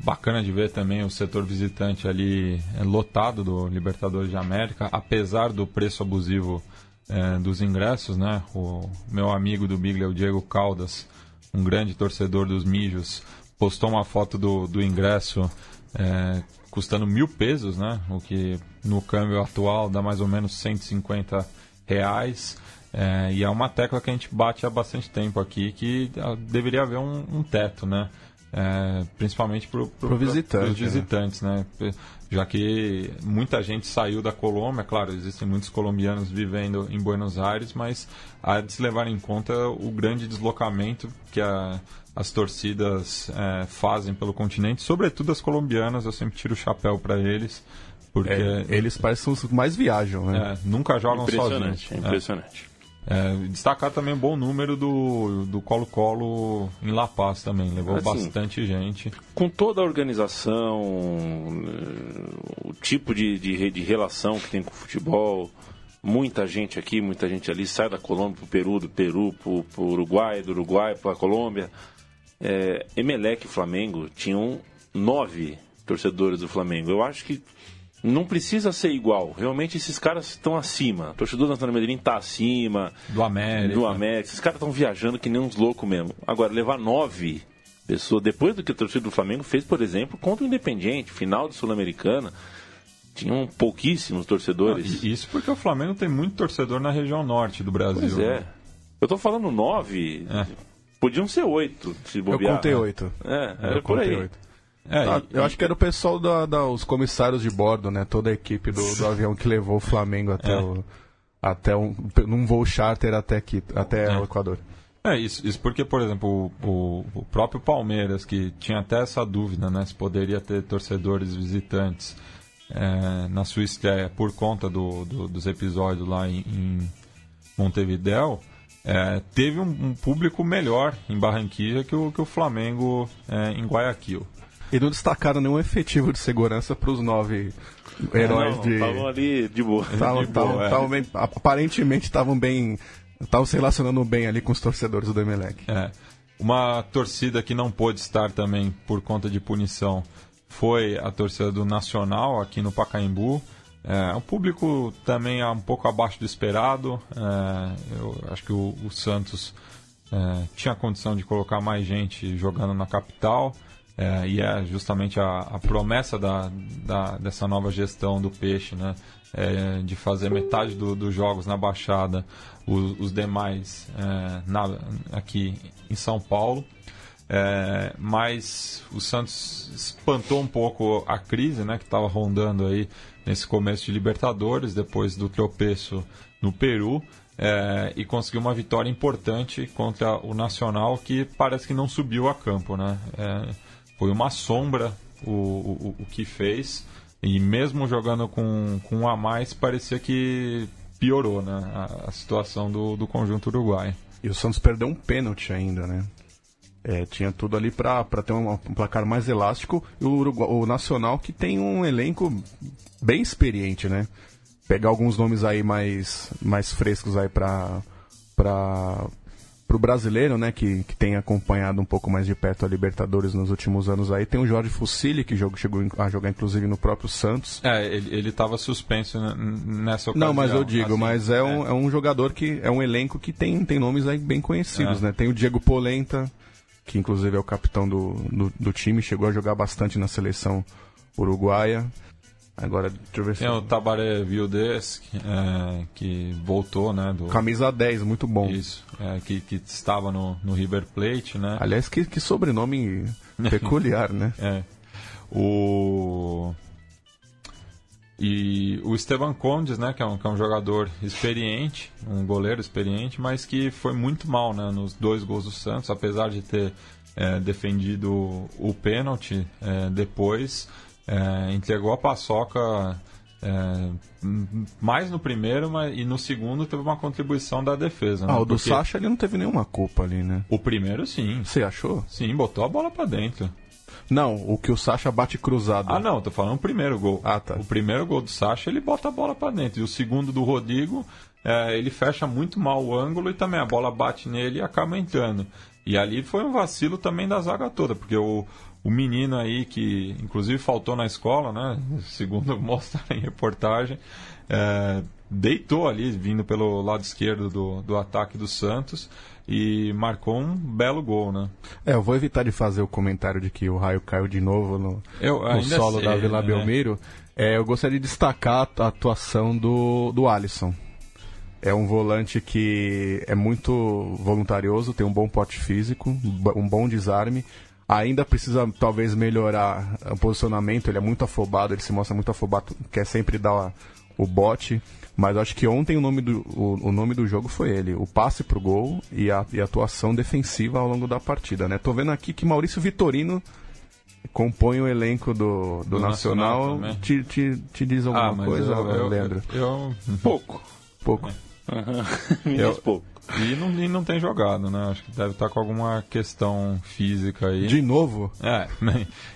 bacana de ver também o setor visitante ali é, lotado do Libertadores de América, apesar do preço abusivo é, dos ingressos, né? O meu amigo do Biglia, o Diego Caldas, um grande torcedor dos Mijos, postou uma foto do, do ingresso é, custando mil pesos, né? O que no câmbio atual dá mais ou menos 150 reais. É, e é uma tecla que a gente bate há bastante tempo aqui, que ah, deveria haver um, um teto, né? É, principalmente para Pro visitante, os visitantes, né? Já que muita gente saiu da Colômbia, claro, existem muitos colombianos vivendo em Buenos Aires, mas há de se levar em conta o grande deslocamento que a, as torcidas é, fazem pelo continente, sobretudo as colombianas, eu sempre tiro o chapéu para eles. Porque É, eles parecem os que mais viajam, né? é, nunca jogam Impressionante, sozinhos. é impressionante. É, destacar também o bom número do do Colo-Colo em La Paz também. Levou Assim, bastante gente. Com toda a organização, eh, o tipo de, de, de relação que tem com o futebol, muita gente aqui, muita gente ali, sai da Colômbia pro Peru, do Peru pro, pro Uruguai, do Uruguai pra Colômbia. É, Emelec e Flamengo tinham nove torcedores do Flamengo. Eu acho que não precisa ser igual. Realmente esses caras estão acima. O torcedor do Antônio Medellín está acima. Do América. Do América. Esses caras estão viajando que nem uns loucos mesmo. Agora, levar nove pessoas, depois do que a torcida do Flamengo fez, por exemplo, contra o Independiente, final de Sul-Americana, tinham pouquíssimos torcedores. E Isso porque o Flamengo tem muito torcedor na região norte do Brasil. Pois é. né? Eu tô falando nove, É. podiam ser oito, se Eu bobear. contei oito. É, era Eu por contei aí. oito. É, e- eu acho que era o pessoal da, da- os comissários de bordo, né? Toda a equipe do, do avião que levou o Flamengo até É. o até um num voo charter até aqui, até É. o Equador. É, isso, isso porque, por exemplo, o, o- o próprio Palmeiras, que tinha até essa dúvida, né, se poderia ter torcedores visitantes é, na sua estreia por conta do, do- dos episódios lá em, em Montevidéu, é, teve um, um público melhor em Barranquilla que o, que o Flamengo é, em Guayaquil. E não destacaram nenhum efetivo de segurança para os nove heróis Não, de Estavam ali de boa. tavam- de boa, tavam- é. tavam bem- aparentemente estavam bem estavam se relacionando bem ali com os torcedores do Emelec. É. Uma torcida que não pôde estar também por conta de punição foi a torcida do Nacional aqui no Pacaembu. É, o público também é um pouco abaixo do esperado. É, eu acho que o, o Santos é, tinha condição de colocar mais gente jogando na capital. É, e é justamente a, a promessa da, da- dessa nova gestão do Peixe, né? É, de fazer metade do- dos jogos na Baixada, os, os demais é, na- aqui em São Paulo. É, mas o Santos espantou um pouco a crise né, que estava rondando aí nesse começo de Libertadores, depois do tropeço no Peru, é, e conseguiu uma vitória importante contra o Nacional, que parece que não subiu a campo. Né? É, foi uma sombra o, o, o que fez, e mesmo jogando com, com um a mais, parecia que piorou né, a, a situação do, do conjunto uruguaio. E o Santos perdeu um pênalti ainda, né? É, tinha tudo ali pra ter um, um placar mais elástico. E o, o Nacional que tem um elenco bem experiente, né? Pegar alguns nomes aí mais, mais frescos aí pra, pra, pro brasileiro, né? Que, que tem acompanhado um pouco mais de perto a Libertadores nos últimos anos aí. Tem o Jorge Fusilli, que jogou, chegou a jogar inclusive no próprio Santos. É, ele, ele tava suspenso nessa ocasião. Não, mas eu digo, assim, mas é um, é um jogador que é um elenco que tem, tem nomes aí bem conhecidos, É. né? Tem o Diego Polenta, que inclusive é o capitão do, do, do time, chegou a jogar bastante na seleção uruguaia. Agora, deixa eu ver se. Tem o Tabaré Vildes, que, é, que voltou, né? Do, Camisa 10, muito bom. Isso, é, que, que estava no, no River Plate, né? Aliás, que, que sobrenome peculiar, né? É. O. E o Esteban Condes, né, que é, um, que é um jogador experiente, um goleiro experiente, mas que foi muito mal né, nos dois gols do Santos, apesar de ter é, defendido o pênalti é, depois, é, entregou a paçoca é, mais no primeiro mas, e no segundo teve uma contribuição da defesa. né, Ah, o do porque Sacha ele não teve nenhuma culpa ali, né? O primeiro sim, Você achou? sim, botou a bola pra dentro. Não, o que o Sacha bate cruzado. Ah, não, tô falando o primeiro gol. Ah, tá. O primeiro gol do Sacha, ele bota a bola pra dentro. E o segundo do Rodrigo, é, ele fecha muito mal o ângulo e também a bola bate nele e acaba entrando. E ali foi um vacilo também da zaga toda, porque o, o menino aí, que inclusive faltou na escola, né? Segundo mostra em reportagem, é, deitou ali, vindo pelo lado esquerdo do, do ataque do Santos e marcou um belo gol, né? É, eu vou evitar de fazer o comentário de que o raio caiu de novo no, Eu no solo sei, da Vila né? Belmiro. É, eu gostaria de destacar a atuação do, do Alisson. É um volante que é muito voluntarioso, tem um bom porte físico, um bom desarme. Ainda precisa talvez melhorar o posicionamento, ele é muito afobado, ele se mostra muito afobado, quer sempre dar o bote. Mas acho que ontem o nome do, o, o, nome do jogo foi ele. O passe pro gol e a, e a atuação defensiva ao longo da partida, né? Tô vendo aqui que Maurício Vitorino compõe o elenco do, do, do Nacional. Nacional te, te, te diz alguma ah, coisa, eu, eu, Leandro? Eu, eu, pouco. Pouco. Uhum. Me diz pouco. E não, e não tem jogado, né? Acho que deve estar com alguma questão física aí. De novo? É,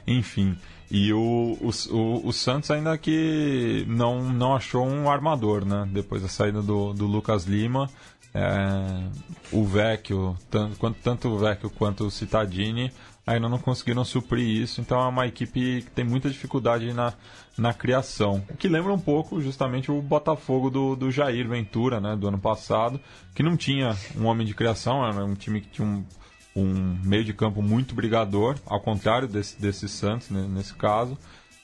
enfim. E o, o, o, Santos ainda que não, não achou um armador, né? Depois da saída do, do Lucas Lima. É, o Vecchio, tanto, tanto o Vecchio quanto o Cittadini ainda não conseguiram suprir isso, então é uma equipe que tem muita dificuldade na, na criação. Que lembra um pouco justamente o Botafogo do, do Jair Ventura, né, do ano passado, que não tinha um homem de criação, era um time que tinha um, um meio de campo muito brigador, ao contrário desse, desse Santos, né, nesse caso,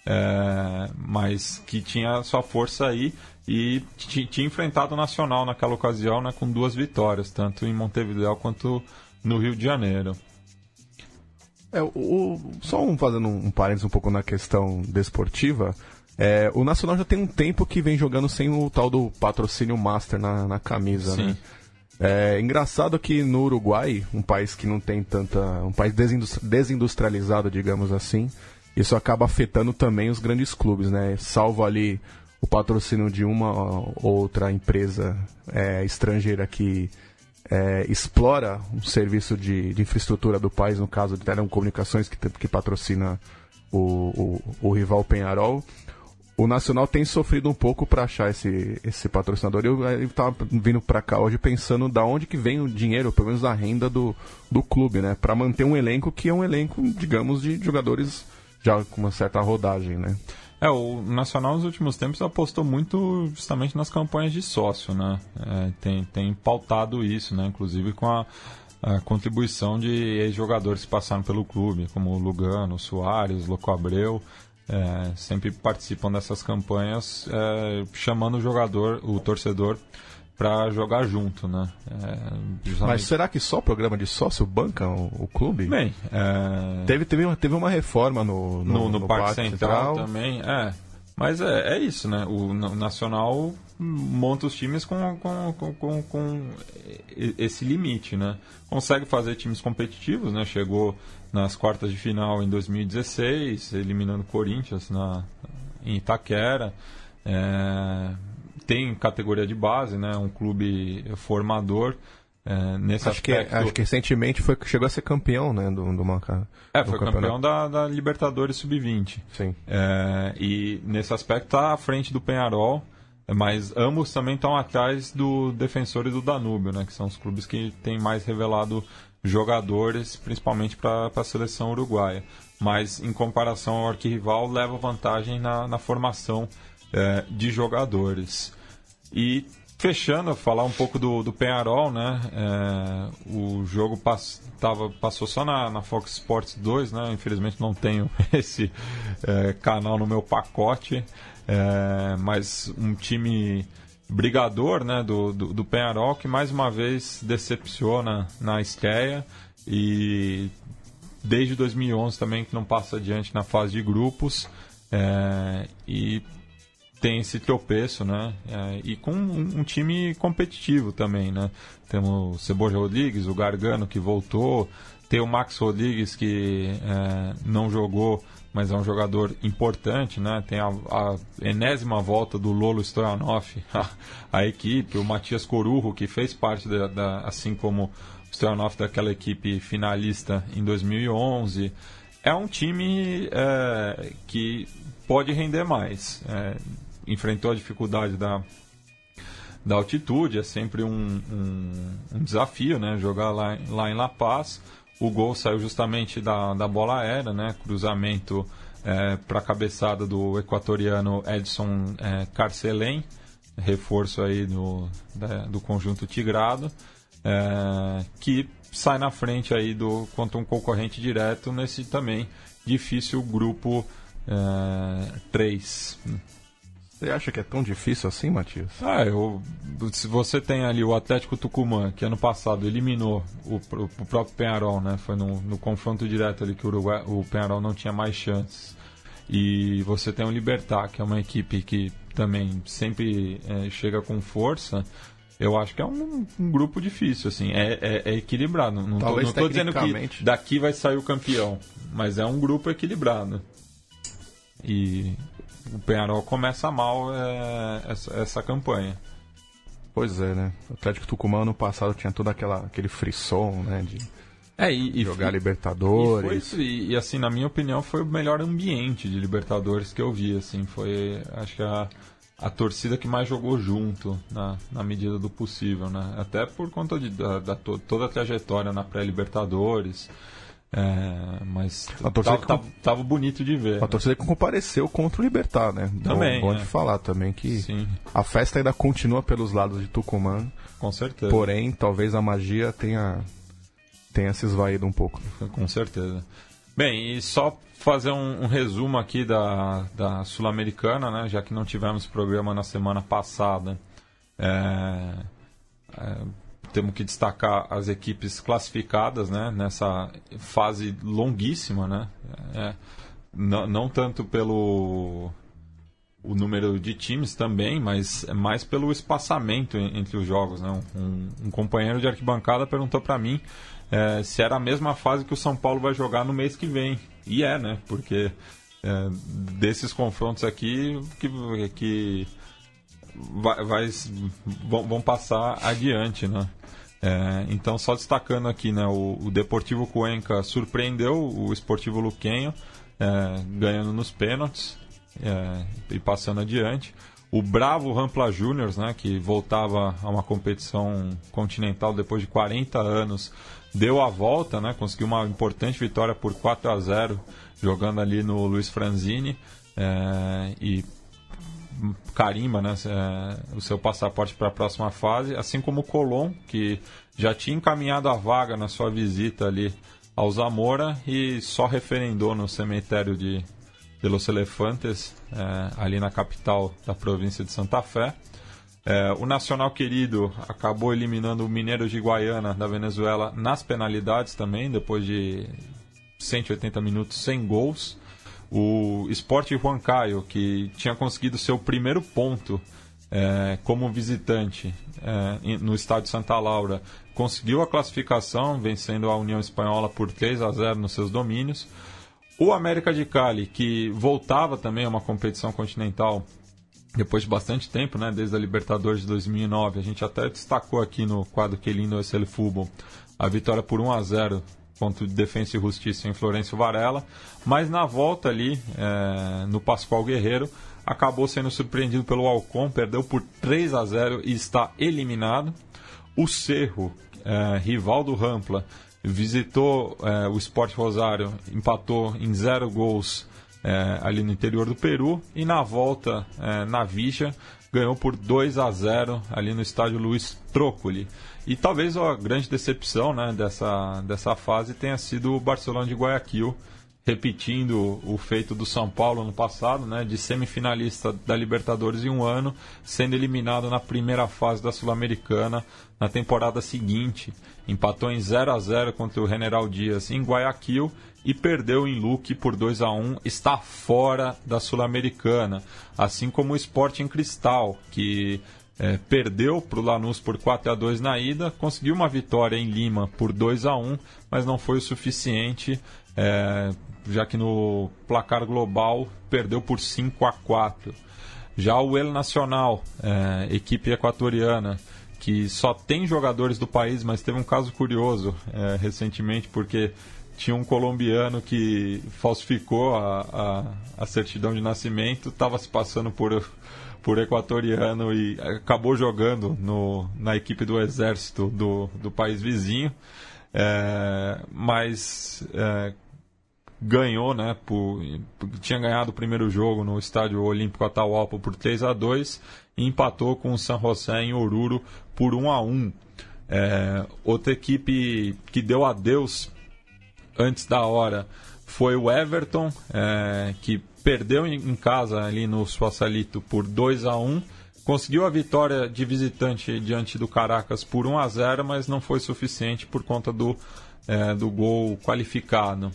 é, mas que tinha sua força aí e tinha enfrentado o Nacional naquela ocasião né, com duas vitórias, tanto em Montevideo quanto no Rio de Janeiro. É, o, só um, fazendo um parênteses um pouco na questão desportiva, é, o Nacional já tem um tempo que vem jogando sem o tal do patrocínio master na, na camisa, Sim. né? É engraçado que no Uruguai, um país que não tem tanta. um país desindustrializado, digamos assim, isso acaba afetando também os grandes clubes, né? Salvo ali o patrocínio de uma outra empresa é, estrangeira que é, explora um serviço de, de, infraestrutura do país, no caso de telecomunicações, que, que patrocina o, o, o rival Penharol. O Nacional tem sofrido um pouco para achar esse, esse patrocinador. Eu estava vindo para cá hoje pensando da onde que vem o dinheiro, pelo menos a renda do, do clube, né? Para manter um elenco que é um elenco, digamos, de jogadores já com uma certa rodagem, né? É, o Nacional nos últimos tempos apostou muito justamente nas campanhas de sócio, né? É, tem, tem pautado isso, né? Inclusive com a, a contribuição de ex-jogadores que passaram pelo clube, como Lugano, Soares, Loco Abreu. É, sempre participam dessas campanhas, é, chamando o jogador, o torcedor, para jogar junto, né? É, Mas será que só o programa de sócio banca o, o clube? Bem, é... teve, teve, uma, teve uma reforma no, no, no, no, no Parque, Parque Central, Central, também, é. Mas é, é isso, né? O Nacional monta os times com, com, com, com, com esse limite, né? Consegue fazer times competitivos, né? Chegou nas quartas de final em 2016, eliminando o Corinthians na, em Itaquera. É, tem categoria de base, né? Um clube formador. É, nesse acho aspecto... que acho que recentemente foi chegou a ser campeão, né, do, do Maca. É, foi campeão da, da Libertadores sub-20. Sim. É, e nesse aspecto está à frente do Penharol, mas ambos também estão atrás do Defensor e do Danúbio, né, que são os clubes que têm mais revelado jogadores, principalmente para a seleção uruguaia. Mas em comparação ao arquirrival, leva vantagem na, na formação é, de jogadores. E fechando, falar um pouco do, do Penharol, né? É, o jogo pass, tava, passou só na, na, Fox Sports 2, né? Infelizmente não tenho esse é, canal no meu pacote, é, mas um time brigador, né? Do, do, do Penharol que mais uma vez decepciona na estreia e desde 2011 também que não passa adiante na fase de grupos. É, e tem esse tropeço, né? É, e com um, um, time competitivo também, né? Temos o Ceboja Rodrigues, o Gargano que voltou, tem o Max Rodrigues que é, não jogou, mas é um jogador importante, né? Tem a, a enésima volta do Lolo Stoyanov a, equipe, o Matias Corujo que fez parte da, da assim como o daquela equipe finalista em 2011. É um time é, que pode render mais. É, enfrentou a dificuldade da, da altitude, é sempre um, um, um, desafio, né? Jogar lá, lá em La Paz. O gol saiu justamente da, da bola aérea, né? Cruzamento é, para a cabeçada do equatoriano Edson é, Carcelém, reforço aí do, da, do conjunto Tigrado, é, que sai na frente aí do contra um concorrente direto nesse também difícil grupo é, 3. Você acha que é tão difícil assim, Matias? Ah, eu, se você tem ali o Atlético Tucumã, que ano passado eliminou o, o próprio Penharol, né? Foi no, no, confronto direto ali que o, Uruguai, o Penharol não tinha mais chances. E você tem o Libertar, que é uma equipe que também sempre é, chega com força. Eu acho que é um, um grupo difícil, assim, é, é, é equilibrado. Não Talvez tô, não tô dizendo que daqui vai sair o campeão, mas é um grupo equilibrado. E o Penharol começa mal é, essa, essa campanha. Pois é, né? O Atlético Tucumã no passado tinha todo aquela, aquele frisson, né? De é, e, jogar e, Libertadores. E, foi, e, e, assim, na minha opinião, foi o melhor ambiente de Libertadores que eu vi, assim. Foi, acho que a, a torcida que mais jogou junto, na, na medida do possível, né? Até por conta de, da, da toda a trajetória na pré-Libertadores. É, mas a torcida tava, que... tava, bonito de ver. A torcida que compareceu contra o Libertar, né? Também. Bom, bom é. de falar também que Sim. a festa ainda continua pelos lados de Tucumã. Com certeza. Porém, talvez a magia tenha, tenha se esvaído um pouco. Com certeza. Bem, e só fazer um, um resumo aqui da, da Sul-Americana, né? Já que não tivemos programa na semana passada. É, é, temos que destacar as equipes classificadas né, nessa fase longuíssima, né? É, não, não tanto pelo o número de times também, mas mais pelo espaçamento entre os jogos. Né? Um, um companheiro de arquibancada perguntou para mim é, se era a mesma fase que o São Paulo vai jogar no mês que vem. E é, né? Porque é, desses confrontos aqui que, que vai, vai, vão, vão passar adiante, né? É, então, só destacando aqui, né, o, o Deportivo Cuenca surpreendeu o Esportivo Luquenho, é, ganhando nos pênaltis é, e passando adiante. O Bravo Rampla Juniors, né, que voltava a uma competição continental depois de 40 anos, deu a volta, né, conseguiu uma importante vitória por 4 a 0 jogando ali no Luiz Franzini é, e carimba né, o seu passaporte para a próxima fase, assim como o Colom, que já tinha encaminhado a vaga na sua visita ali ao Zamora e só referendou no cemitério de, de Los Elefantes, é, ali na capital da província de Santa Fé. É, o Nacional Querido acabou eliminando o Mineiro de Guaiana da Venezuela nas penalidades também, depois de 180 minutos sem gols o Sport Huancayo, que tinha conseguido seu primeiro ponto é, como visitante é, no estádio Santa Laura, conseguiu a classificação, vencendo a União Espanhola por 3 a 0 nos seus domínios. O América de Cali, que voltava também a uma competição continental depois de bastante tempo, né, desde a Libertadores de 2009, a gente até destacou aqui no quadro Que Lindo o Futebol. A vitória por 1 a 0 contra o Defensa e Justiça em Florencio Varela, mas na volta ali, é, no Pascoal Guerreiro, acabou sendo surpreendido pelo Alcon, perdeu por 3 a 0 e está eliminado. O Cerro, é, rival do Rampla, visitou é, o Sport Rosário, empatou em zero gols é, ali no interior do Peru e na volta é, na Vicha ganhou por 2 a 0 ali no estádio Luiz Trócoli. E talvez a grande decepção né, dessa, dessa fase tenha sido o Barcelona de Guayaquil, repetindo o feito do São Paulo no passado, né, de semifinalista da Libertadores em um ano, sendo eliminado na primeira fase da Sul-Americana na temporada seguinte. Empatou em 0 a 0 contra o General Dias em Guayaquil e perdeu em Luque por 2 a 1 está fora da Sul-Americana. Assim como o Sporting Cristal, que é, perdeu para o Lanús por 4 a 2 na ida, conseguiu uma vitória em Lima por 2 a 1 mas não foi o suficiente, é, já que no placar global perdeu por 5 a 4 Já o El Nacional, é, equipe equatoriana, que só tem jogadores do país, mas teve um caso curioso é, recentemente, porque tinha um colombiano que falsificou a, a, a certidão de nascimento, estava se passando por por equatoriano e acabou jogando no, na equipe do exército do, do país vizinho, é, mas é, ganhou, né? Por, tinha ganhado o primeiro jogo no estádio Olímpico Atahualpa por 3 a 2 e empatou com o San José em Oruro por 1 a 1 é, Outra equipe que deu adeus antes da hora foi o Everton, é, que perdeu em casa ali no Suaçalito por 2 a 1 conseguiu a vitória de visitante diante do Caracas por 1 a 0 mas não foi suficiente por conta do, é, do gol qualificado.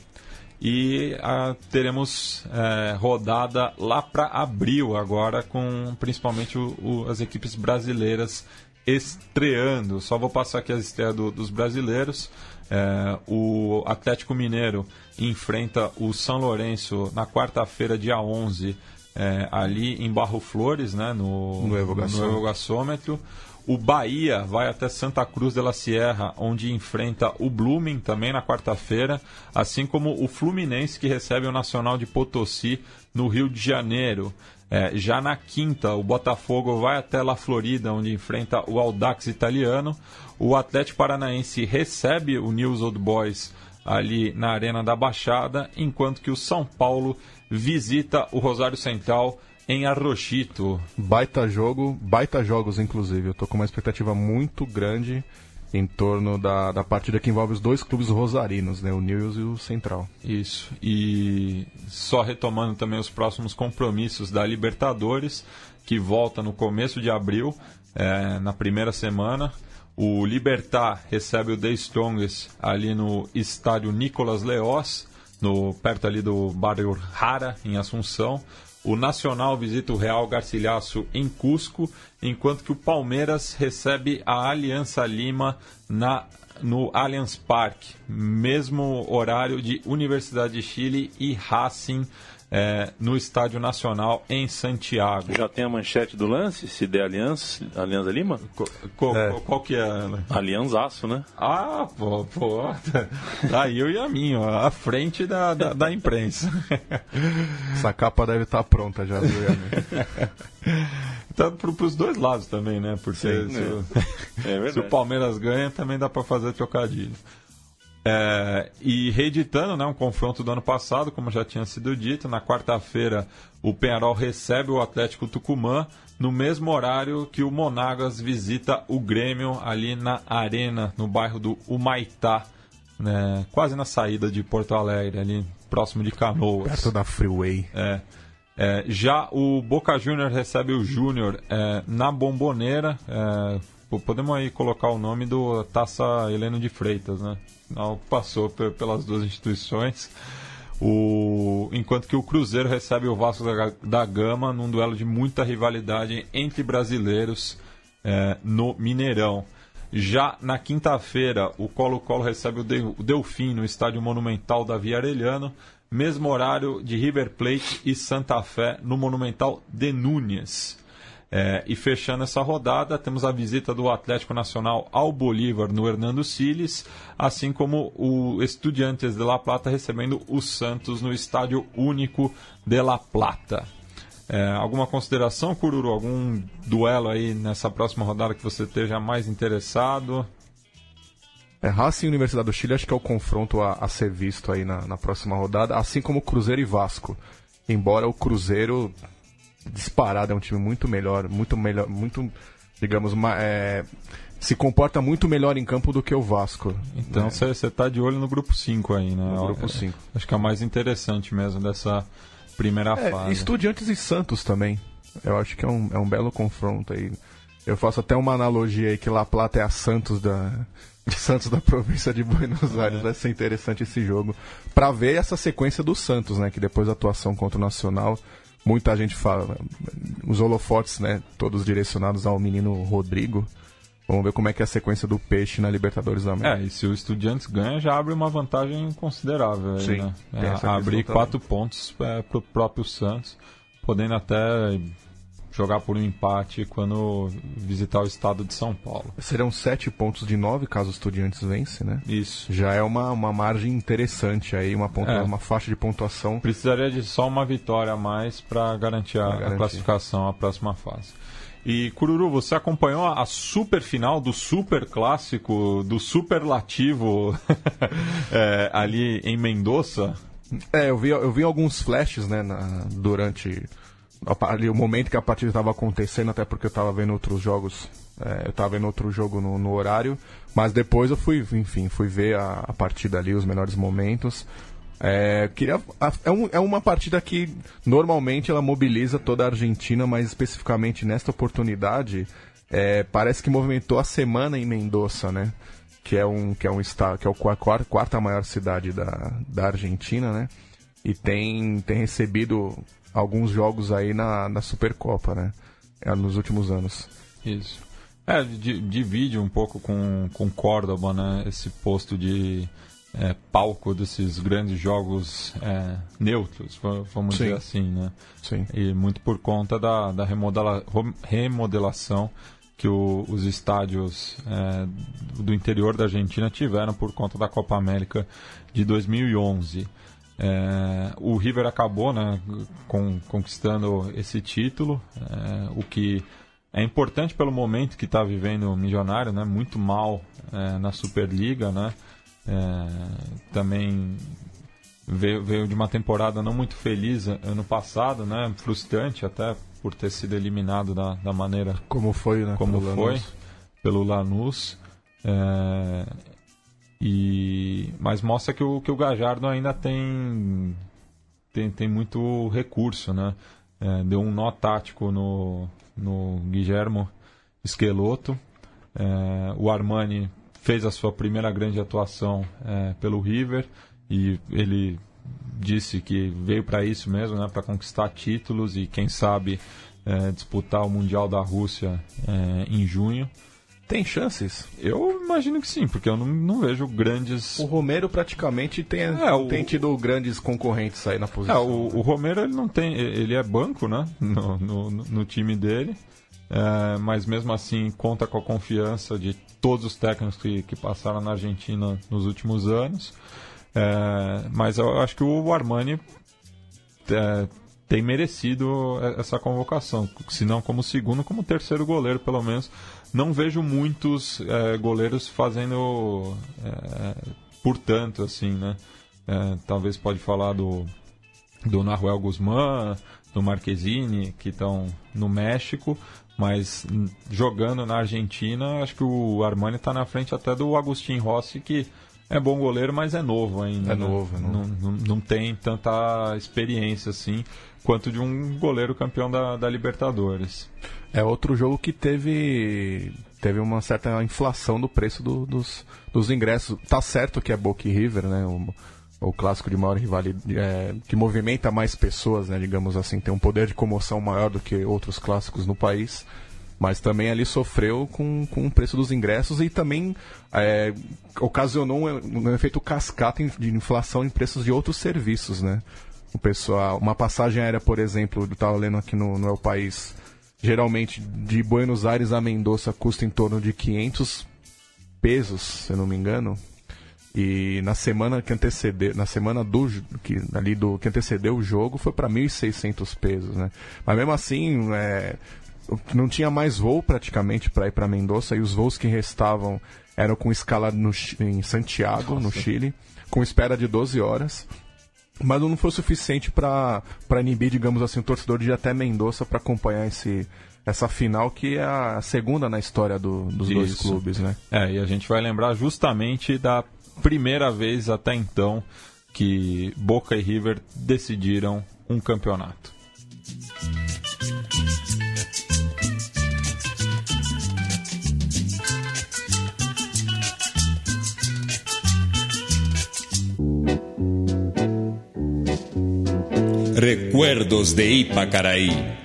E a, teremos é, rodada lá para abril agora, com principalmente o, o, as equipes brasileiras estreando. Só vou passar aqui as estreias do, dos brasileiros. É, o Atlético Mineiro enfrenta o São Lourenço na quarta-feira, dia 11, é, ali em Barro Flores, né, no, no, Evogaçômetro. O Bahia vai até Santa Cruz de la Sierra, onde enfrenta o Blooming também na quarta-feira, assim como o Fluminense, que recebe o Nacional de Potosí no Rio de Janeiro. É, já na quinta, o Botafogo vai até La Florida, onde enfrenta o Audax italiano. O Atlético Paranaense recebe o News Old Boys ali na Arena da Baixada, enquanto que o São Paulo visita o Rosário Central em Arrochito. Baita jogo, baita jogos inclusive. Eu tô com uma expectativa muito grande em torno da, da partida que envolve os dois clubes rosarinos, né, o News e o Central. Isso. E só retomando também os próximos compromissos da Libertadores, que volta no começo de abril, é, na primeira semana. O Libertar recebe o The Strongest ali no estádio Nicolas Leós, no, perto ali do bairro Rara, em Assunção. O Nacional visita o Real Garcilhaço em Cusco, enquanto que o Palmeiras recebe a Aliança Lima na, no Allianz Parque, mesmo horário de Universidade de Chile e Racing é, no Estádio Nacional em Santiago. Já tem a manchete do lance, se der Aliança, Aliança Lima? Co, co, é. Qual que é? Aliançaço, né? Ah, pô, pô. Tá eu e a minha, ó, à frente da, da, da imprensa. Essa capa deve estar tá pronta já, viu, Tá para os dois lados também, né? Porque Sim, se, é. É se, o Palmeiras ganha, também dá para fazer trocadilho. É, e reeditando né, um confronto do ano passado, como já tinha sido dito, na quarta-feira o Penharol recebe o Atlético Tucumã no mesmo horário que o Monagas visita o Grêmio ali na Arena, no bairro do Humaitá, né, quase na saída de Porto Alegre, ali próximo de Canoas. Perto da Freeway. É. É, já o Boca Júnior recebe o Júnior é, na Bomboneira. Podemos aí colocar o nome do Taça Heleno de Freitas, né? Não passou pelas duas instituições. O, enquanto que o Cruzeiro recebe o Vasco da, Gama num duelo de muita rivalidade entre brasileiros é, no Mineirão. Já na quinta-feira, o Colo-Colo recebe o, de, o Delfim no Estádio Monumental da Via Arellano, mesmo horário de River Plate e Santa Fé no Monumental de Núñez. É, e fechando essa rodada, temos a visita do Atlético Nacional ao Bolívar no Hernando Siles, assim como o Estudiantes de La Plata recebendo o Santos no Estádio Único de La Plata. É, alguma consideração, Cururu? Algum duelo aí nessa próxima rodada que você esteja mais interessado? É, Racing e Universidade do Chile acho que é o confronto a, a ser visto aí na, na próxima rodada, assim como Cruzeiro e Vasco. Embora o Cruzeiro disparado, é um time muito melhor, muito melhor, muito, digamos, é, se comporta muito melhor em campo do que o Vasco. Então você né? está de olho no grupo 5 aí, né? No grupo 5. É, acho que é o mais interessante mesmo dessa primeira é, fase. Estudiantes e Santos também. Eu acho que é um, é um belo confronto aí. Eu faço até uma analogia aí que La Plata é a Santos da, de Santos da província de Buenos Aires. É. Vai ser interessante esse jogo. para ver essa sequência do Santos, né? Que depois da atuação contra o Nacional muita gente fala, os holofotes, né, todos direcionados ao menino Rodrigo. Vamos ver como é que é a sequência do Peixe na Libertadores da América. É, e se o Estudiantes ganha, já abre uma vantagem considerável. Aí, Sim, né? é, abrir quatro pontos é, para o próprio Santos, podendo até jogar por um empate quando visitar o estado de São Paulo. Serão sete pontos de nove caso o Estudiantes vence, né? Isso. Já é uma, uma margem interessante aí, uma, pontua, é. uma faixa de pontuação. Precisaria de só uma vitória a mais para garantir, garantir a classificação à próxima fase. E Cururu, você acompanhou a super final do super clássico, do superlativo é, ali em Mendoza? É, eu vi, eu vi alguns flashes né, na, durante ali, o momento que a partida estava acontecendo, até porque eu estava vendo outros jogos, é, eu estava vendo outro jogo no, no, horário, mas depois eu fui, enfim, fui ver a, a partida ali, os melhores momentos. É, queria, é, um, é, uma partida que normalmente ela mobiliza toda a Argentina, mas especificamente nesta oportunidade é, parece que movimentou a semana em Mendoza, né? Que é um que é um estado que é a quarta, quarta maior cidade da, da Argentina, né? E tem, tem recebido alguns jogos aí na, na Supercopa, né? É, nos últimos anos. Isso. É, divide um pouco com, com Córdoba, né? Esse posto de é, palco desses grandes jogos é, neutros, vamos Sim. dizer assim, né? Sim. E muito por conta da, da remodela, remodelação que o, os estádios é, do interior da Argentina tiveram por conta da Copa América de 2011. É, o River acabou né, com, conquistando esse título, é, o que é importante pelo momento que está vivendo o Milionário, né, muito mal é, na Superliga, né, é, também veio, veio, de uma temporada não muito feliz ano passado, né? Frustrante até por ter sido eliminado da, da maneira como foi, né? Como pelo foi Lanús. pelo Lanús. E mas mostra que o que o Gajardo ainda tem tem, tem muito recurso, né? É, deu um nó tático no no Guillermo Esqueloto. É, o Armani fez a sua primeira grande atuação é, pelo River e ele disse que veio para isso mesmo, né, para conquistar títulos e quem sabe é, disputar o Mundial da Rússia é, em junho. Tem chances? Eu imagino que sim, porque eu não, não vejo grandes. O Romero praticamente tem, é, o... tem tido grandes concorrentes aí na posição. É, o, o, Romero ele não tem. Ele é banco, né? No, no, no time dele. É, mas mesmo assim conta com a confiança de todos os técnicos que, que passaram na Argentina nos últimos anos. É, mas eu acho que o Armani é, tem merecido essa convocação, se não como segundo, como terceiro goleiro, pelo menos. Não vejo muitos é, goleiros fazendo é, portanto, assim, né? É, talvez pode falar do, do Nahuel Guzmán, do Marquezine, que estão no México, mas jogando na Argentina, acho que o Armani está na frente até do Agustin Rossi, que é bom goleiro, mas é novo ainda. É né? novo, é novo. Não, não, não, tem tanta experiência assim quanto de um goleiro campeão da, da Libertadores. É outro jogo que teve teve uma certa inflação do preço do, dos, dos ingressos. Tá certo que é Boca e River, né? O, o clássico de maior rivalidade, é, que movimenta mais pessoas, né, digamos assim, tem um poder de comoção maior do que outros clássicos no país, mas também ali sofreu com, com o preço dos ingressos e também é, ocasionou um, um, efeito cascata de inflação em preços de outros serviços, né? O pessoal, uma passagem aérea, por exemplo, eu estava lendo aqui no, no El País, geralmente de Buenos Aires a Mendoza custa em torno de 500 pesos, se eu não me engano, e na semana que antecedeu, na semana do que ali do que antecedeu o jogo foi para 1.600 pesos, né? Mas mesmo assim, é, não tinha mais voo praticamente para ir para Mendoza e os voos que restavam eram com escala no, em Santiago, Nossa. no Chile, com espera de 12 horas. Mas não foi suficiente para inibir, digamos assim, o torcedor de ir até Mendoza para acompanhar esse, essa final que é a segunda na história do, dos Isso. dois clubes, né? É, e a gente vai lembrar justamente da primeira vez até então que Boca e River decidiram um campeonato. Recuerdos de Ipacaraí.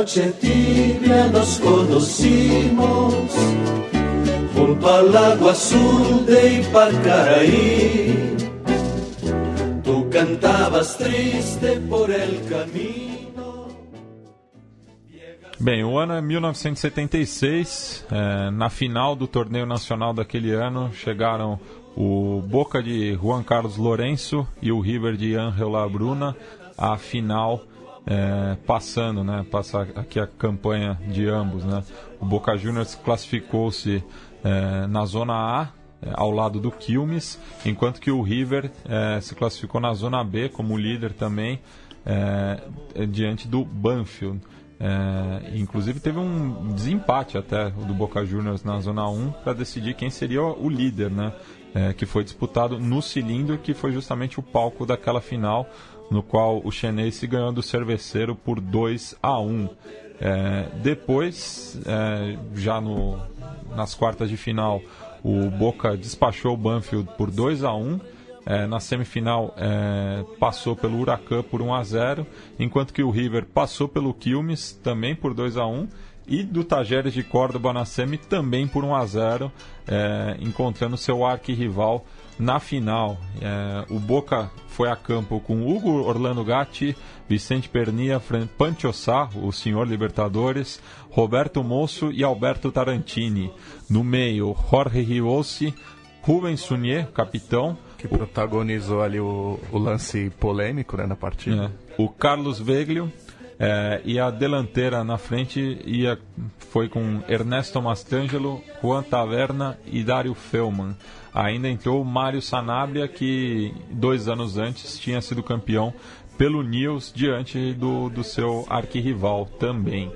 noche tibia nos conocimos junto al agua azul de Ipacaraí. Cantabas triste por el camino. Bem, o ano é 1976. É, na final do torneio nacional daquele ano chegaram o Boca de Juan Carlos Lourenço e o River de Angel Labruna à final é, passando, né? Passar aqui a campanha de ambos, né? O Boca Juniors classificou-se é, na zona A ao lado do Quilmes, enquanto que o River é, se classificou na Zona B como líder também, é diante do Banfield. É, inclusive teve um desempate até do Boca Juniors na Zona 1 para decidir quem seria o líder, né? É, que foi disputado no cilindro, que foi justamente o palco daquela final, no qual o Chenense ganhou do Cerveceiro por 2 a 1. É, depois, já no, nas quartas de final, o Boca despachou o Banfield por 2 a 1 é, na semifinal é, passou pelo Huracan por 1 a 0 enquanto que o River passou pelo Quilmes também por 2 a 1 e do Tajeres de Córdoba na semi também por 1 a 0 é, encontrando seu arquirrival na final. É, o Boca foi a campo com Hugo Orlando Gatti, Vicente Pernia, Pancho Sá, o senhor Libertadores, Roberto Moço e Alberto Tarantini. No meio, Jorge Riossi, Rubens Sunier, capitão, que protagonizou ali o, o lance polêmico né, na partida. É. O Carlos Veglio é, e a delantera na frente ia, foi com Ernesto Mastangelo, Juan Taverna e Dário Felman. Ainda entrou Mário Sanabria, que dois anos antes tinha sido campeão pelo Nils diante do, do seu arquirrival também.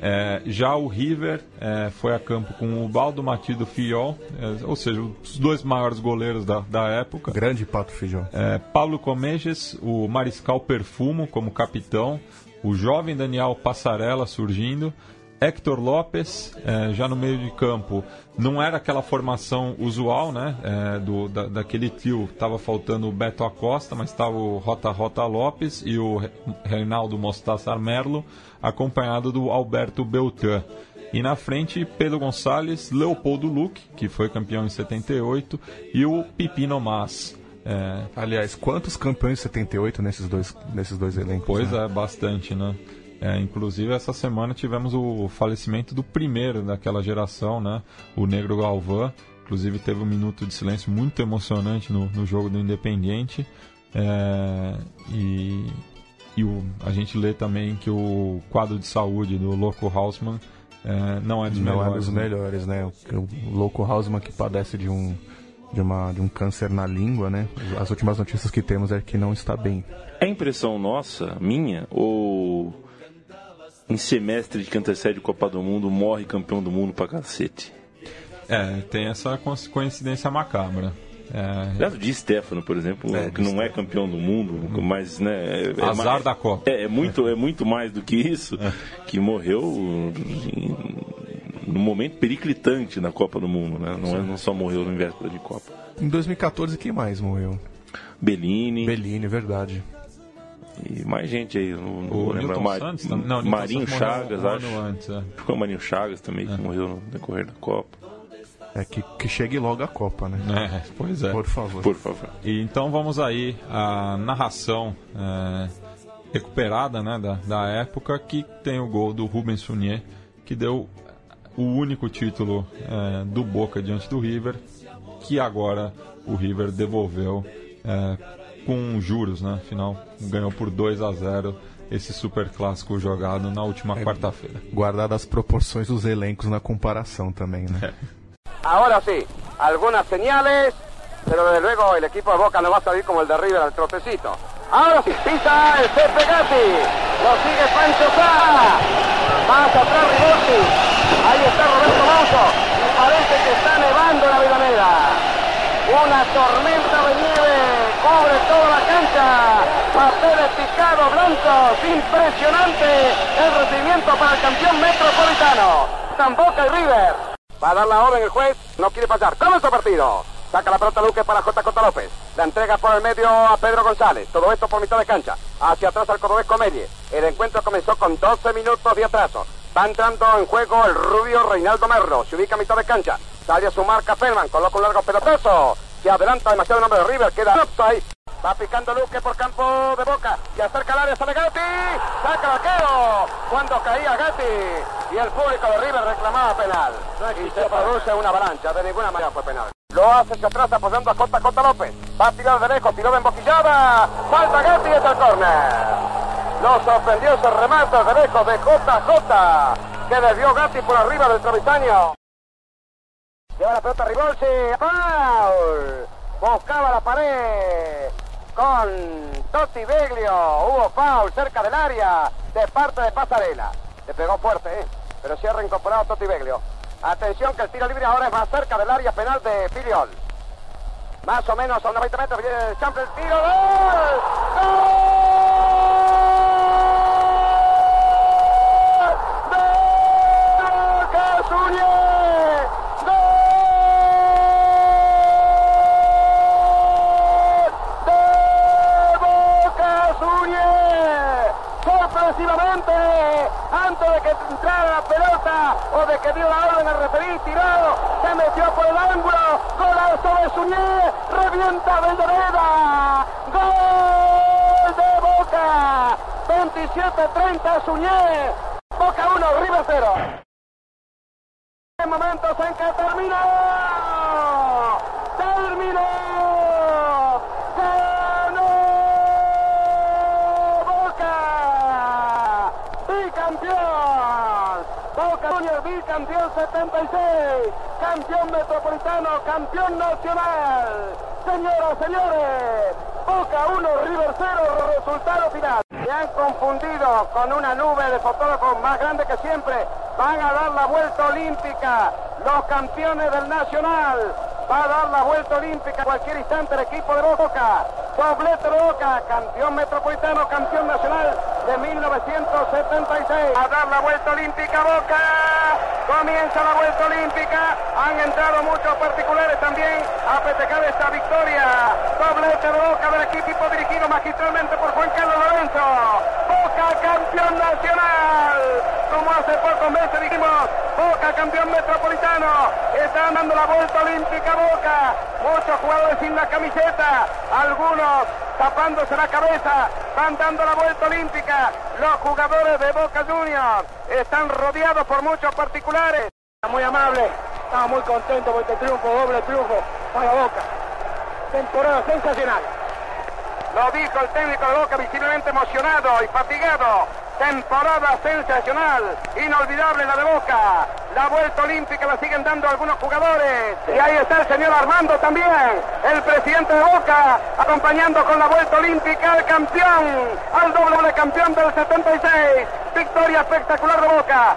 É, já o River é, foi a campo com o Baldo Matido Fiol, é, ou seja, os dois maiores goleiros da, da época. Grande Pato Fiol. É, Paulo Comeges, o Mariscal Perfumo como capitão, o jovem Daniel Passarella surgindo, Hector Lopes, é, já no meio de campo, não era aquela formação usual, né? É, do, da, daquele trio, estava faltando o Beto Acosta, mas estava o Rota Rota Lopes e o Reinaldo Mostaçar Merlo, acompanhado do Alberto Beltrán. E na frente, Pedro Gonçalves, Leopoldo Luque, que foi campeão em 78, e o Pipino Mas. É... Aliás, quantos campeões em 78 nesses dois, nesses dois elencos? Pois né? é, bastante, né? É, inclusive, essa semana tivemos o falecimento do primeiro daquela geração, né? O Negro Galvão. Inclusive, teve um minuto de silêncio muito emocionante no, no jogo do Independiente. É, e e o, a gente lê também que o quadro de saúde do Loco Hausmann é, não é dos não melhores. Não é dos né? melhores, né? O, o Loco Hausmann que padece de um, de, uma, de um câncer na língua, né? As últimas notícias que temos é que não está bem. É impressão nossa, minha, ou em semestre de que antecede Copa do Mundo, morre campeão do mundo pra cacete. É, tem essa coincidência macabra. É... Caso de Stefano, por exemplo, é, que não é campeão do mundo, uhum. mas né, é, azar mais, da Copa. É, é, muito, é muito mais do que isso, é. que morreu em, num momento periclitante na Copa do Mundo, né? Não, é, não só morreu no véspera de Copa. Em 2014 quem mais morreu? Bellini. Bellini, verdade. E mais gente aí. Não, o lembro, Mar... Santos, não, Marinho Chagas, acho. Antes, é. Ficou Marinho Chagas também, que é. morreu no decorrer da Copa. É que, que chegue logo a Copa, né? É, pois é. Por favor. Por favor. E então vamos aí a narração é, recuperada né, da, da época que tem o gol do Rubens Sunier, que deu o único título é, do Boca diante do River, que agora o River devolveu é, com juros, né? Afinal, ganhou por 2 a 0 esse super clássico jogado na última é, quarta-feira. Guardadas as proporções dos elencos na comparação também, né? É. Ahora sí, algunas señales, pero desde luego el equipo de Boca no va a salir como el de River al trocecito. Ahora sí, pisa el Pepe Gatti, lo sigue Pancho Sá, más atrás Rigotti, ahí está Roberto Mouso, y parece que está nevando la Avellaneda. Una tormenta de nieve cubre toda la cancha, papeles picados blancos, impresionante el recibimiento para el campeón metropolitano, San y River. Va a dar la orden el juez, no quiere pasar. ¡Comienza partido! Saca la pelota Luque para JJ López. La entrega por el medio a Pedro González. Todo esto por mitad de cancha. Hacia atrás al cordobés Comelle. El encuentro comenzó con 12 minutos de atraso. Va entrando en juego el rubio Reinaldo Merlo. Se ubica a mitad de cancha. Sale a su marca Pelman. Coloca un largo pelotazo. Se adelanta demasiado el nombre de River. Queda offside. Va picando Luque por campo de Boca y acerca el área, sale Gatti, saca vaquero cuando caía Gatti y el público de River reclamaba penal. Y se produce una avalancha, de ninguna manera fue penal. Lo hace hacia atrás apoyando a Cota Cota López. Va a tirar de lejos, tiró de emboquillada. Falta Gatti y es el córner. Lo sorprendió ese remate de lejos de JJ que desvió Gatti por arriba del travisaño. Lleva la pelota Ribolsi. Foul. Buscaba la pared con Totti Beglio. Hubo foul cerca del área de parte de Pasarela. Le pegó fuerte, ¿eh? pero se ha reincorporado Totti Beglio. Atención que el tiro libre ahora es más cerca del área penal de Filiol. Más o menos a unos 20 metros viene el champ el tiro. ¡Gol! ¡Gol! ¡Boca Suñé! ¡Gol! ¡De Boca Suñé! Sorpresivamente, de que entrara pelota o de que dio la orden al referir tirado, se metió por el ángulo, golazo de Suñé, revienta Bellaveda, gol de Boca, 27-30 Suñé, Boca 1, River 0. En momentos en que terminó, terminó, ganó Boca, bicampeón, Boca Bicampeón 76, campeón metropolitano, campeón nacional, señoras, señores, Boca 1, River 0, resultado final. Se han confundido con una nube de fotógrafos más grande que siempre. Van a dar la vuelta olímpica. Los campeones del Nacional. Va a dar la vuelta olímpica cualquier instante el equipo de Boca. Doblete de Boca, campeón metropolitano, campeón nacional de 1976. A dar la vuelta olímpica Boca. Comienza la vuelta olímpica. Han entrado muchos particulares también a festejar esta victoria. Doblete de Boca del equipo dirigido magistralmente por Juan Carlos Lorenzo. Boca campeón nacional. Como hace pocos meses dijimos, Boca campeón metropolitano. Están dando la vuelta olímpica Boca. Muchos jugadores sin la camiseta. Algunos tapándose la cabeza. Van dando la vuelta olímpica. Los jugadores de Boca Juniors están rodeados por muchos particulares. Muy amable. Estamos muy contentos por este triunfo, doble triunfo para Boca. Temporada sensacional. Lo dijo el técnico de Boca visiblemente emocionado y fatigado. Temporada sensacional, inolvidable la de Boca. La vuelta olímpica la siguen dando algunos jugadores. Y ahí está el señor Armando también, el presidente de Boca, acompañando con la vuelta olímpica al campeón, al doble campeón del 76. Victoria espectacular de Boca.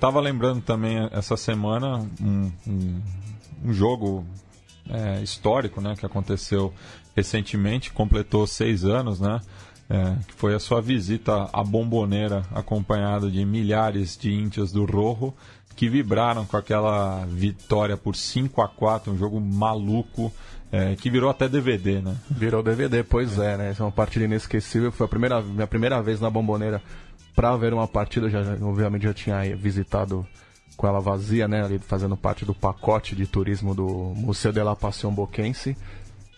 Estava lembrando também essa semana um, um, um jogo é, histórico, né, que aconteceu recentemente, completou seis anos, né, é, que foi a sua visita à Bomboneira, acompanhado de milhares de índios do Rojo, que vibraram com aquela vitória por 5 a 4 um jogo maluco, é, que virou até DVD, né? Virou DVD, pois é, né? Essa é uma partida inesquecível. Foi a primeira, minha primeira vez na Bomboneira pra ver uma partida. Já, obviamente já tinha visitado com ela vazia, né? Ali fazendo parte do pacote de turismo do Museu de la Passion Boquense.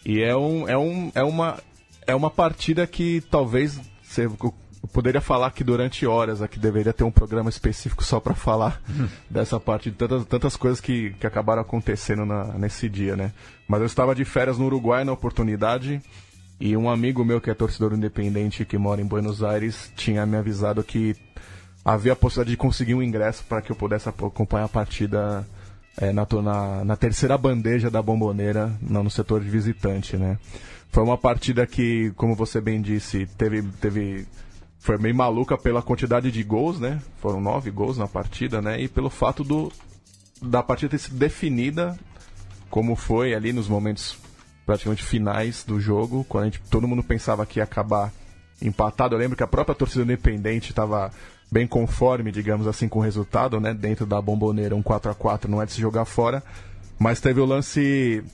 E é, um, é, um, é, uma, é uma partida que talvez você Eu poderia falar que durante horas aqui deveria ter um programa específico só para falar dessa parte de tantas, tantas coisas que, que acabaram acontecendo na, nesse dia, né? Mas eu estava de férias no Uruguai na oportunidade e um amigo meu que é torcedor independente que mora em Buenos Aires tinha me avisado que havia a possibilidade de conseguir um ingresso para que eu pudesse acompanhar a partida é, na, na, na terceira bandeja da bomboneira no, no setor de visitante, né? Foi uma partida que, como você bem disse, teve, teve foi meio maluca pela quantidade de gols, né? Foram nove gols na partida, né? E pelo fato do da partida ter sido definida como foi ali nos momentos praticamente finais do jogo, quando a gente, todo mundo pensava que ia acabar empatado. Eu lembro que a própria torcida independente estava bem conforme, digamos assim, com o resultado, né? Dentro da bomboneira, um 4 a 4 não é de se jogar fora. Mas teve o lance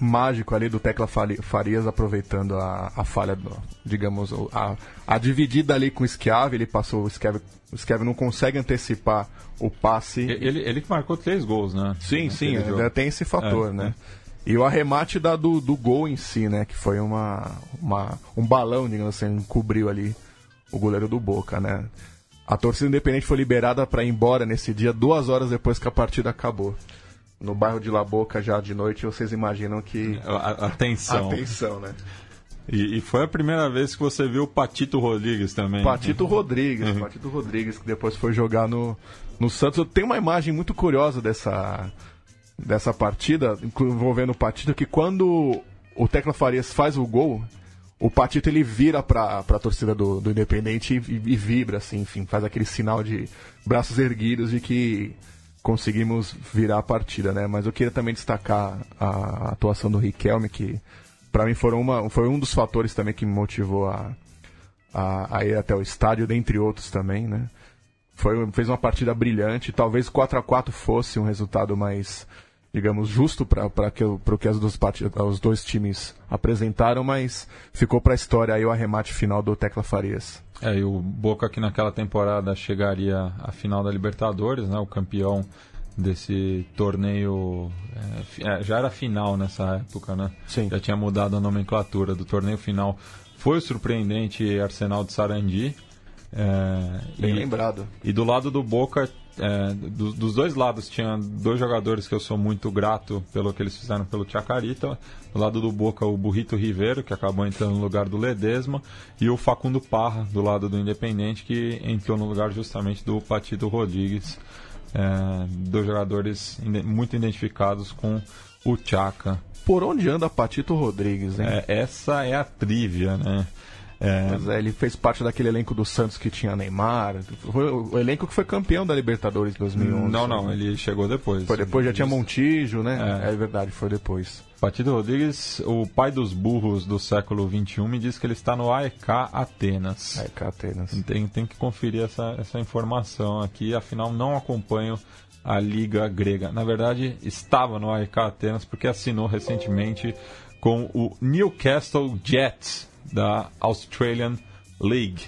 mágico ali do Tecla Fari- Farias aproveitando a, a falha, do, digamos, a, a dividida ali com o Schiavi, ele passou, o Schiavi, o Schiavi não consegue antecipar o passe. Ele, ele que marcou três gols, né? Sim, sim, ainda tem esse fator, É, né? E o arremate da, do, do gol em si, né? Que foi uma, uma, um balão, digamos assim, cobriu ali o goleiro do Boca, né? A torcida independente foi liberada para ir embora nesse dia, duas horas depois que a partida acabou. No bairro de La Boca, já de noite, vocês imaginam que. A- Atenção. Atenção, né? E, e foi a primeira vez que você viu o Patito Rodrigues também. Patito Rodrigues, Patito Rodrigues, que depois foi jogar no, no Santos. Eu tenho uma imagem muito curiosa dessa, dessa partida, envolvendo o Patito, que quando o Tecla Farias faz o gol, o Patito ele vira pra, pra torcida do, do Independente e, e vibra, assim, enfim, faz aquele sinal de braços erguidos de que conseguimos virar a partida, né? Mas eu queria também destacar a atuação do Riquelme, que pra mim foram uma, foi um dos fatores também que me motivou a, a, a ir até o estádio, dentre outros também, né? Foi, fez uma partida brilhante. Talvez 4 a 4 fosse um resultado mais, digamos, justo para que, o- pro que as duas partidas, os dois times apresentaram, mas ficou para a história aí o arremate final do Tecla Farias. É, e o Boca que naquela temporada chegaria à final da Libertadores, né? O campeão desse torneio. é, é, já era final nessa época, né? Sim. Já tinha mudado a nomenclatura do torneio final. Foi o surpreendente Arsenal de Sarandi. é, Bem e- lembrado. E do lado do Boca, é, do- dos dois lados, tinha dois jogadores que eu sou muito grato pelo que eles fizeram pelo Chacarita. Do lado do Boca, o Burrito Ribeiro, que acabou entrando no lugar do Ledesma, e o Facundo Parra, do lado do Independente, que entrou no lugar justamente do Patito Rodrigues. É, dois jogadores muito identificados com o Chaca. Por onde anda Patito Rodrigues, hein? É, essa é a trivia, né? É, Pois é, ele fez parte daquele elenco do Santos que tinha Neymar. Foi o elenco que foi campeão da Libertadores em 2011. não, não, ele chegou depois. Foi depois, já tinha Montijo, né? É. é verdade, foi depois. Patido Rodrigues, o pai dos burros do século XXI, me diz que ele está no AEK Atenas. É, Catenas. Tem, tem que conferir essa, essa informação aqui, afinal não acompanho a Liga Grega. Na verdade, estava no AEK Atenas porque assinou recentemente com o Newcastle Jets da Australian League.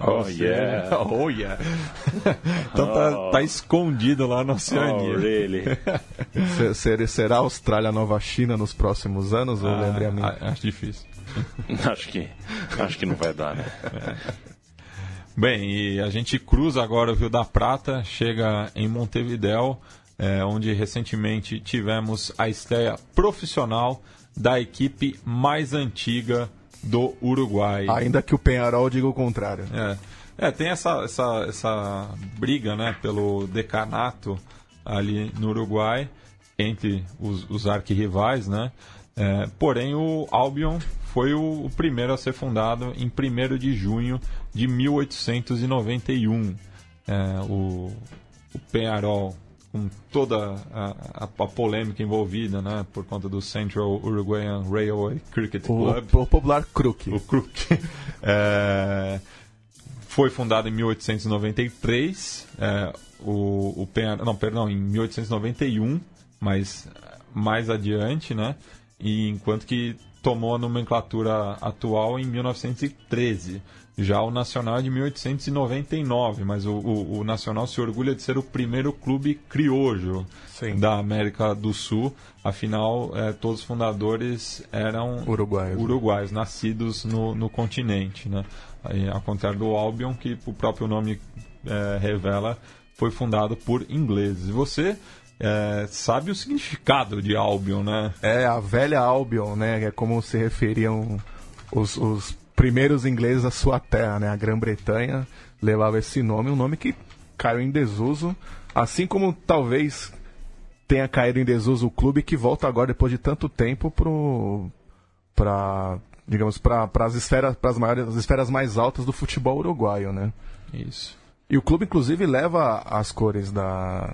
Oh, yeah. Oh, yeah. então tá, tá escondido lá na Oh, Oceania. really? Se- ser- Será a Austrália nova China nos próximos anos, ou lembre a mim? Ah, acho difícil. acho que acho que não vai dar, né? Bem, e a gente cruza agora o Rio da Prata, chega em Montevidéu, é, onde recentemente tivemos a estreia profissional da equipe mais antiga do Uruguai. Ainda que o Penharol diga o contrário. É, é tem essa, essa, essa briga né, pelo decanato ali no Uruguai entre os, os arquirrivais, né? É, porém, o Albion foi o, o primeiro a ser fundado em 1 de junho de 1891. É, o, o Penharol, com toda a, a- a polêmica envolvida, né, por conta do Central Uruguayan Railway Cricket Club, O, o popular Crook. o Crook. É, foi fundado em 1893. é, o, o não, perdão, em 1891, mas mais adiante, né? E enquanto que tomou a nomenclatura atual em 1913. Já o Nacional é de 1899, mas o, o, o Nacional se orgulha de ser o primeiro clube criojo Sim. da América do Sul. Afinal, é, todos os fundadores eram Uruguaios, né? uruguaios nascidos no, no continente. Né? Aí, ao contrário do Albion, que o próprio nome é, revela, foi fundado por ingleses. E você é, sabe o significado de Albion, né? É a velha Albion, né? É como se referiam os, os primeiros ingleses à sua terra, né? A Grã-Bretanha levava esse nome, um nome que caiu em desuso, assim como talvez tenha caído em desuso o clube que volta agora depois de tanto tempo pro para digamos para as esferas para as maiores as esferas mais altas do futebol uruguaio, né? Isso. E o clube, inclusive, leva as cores da,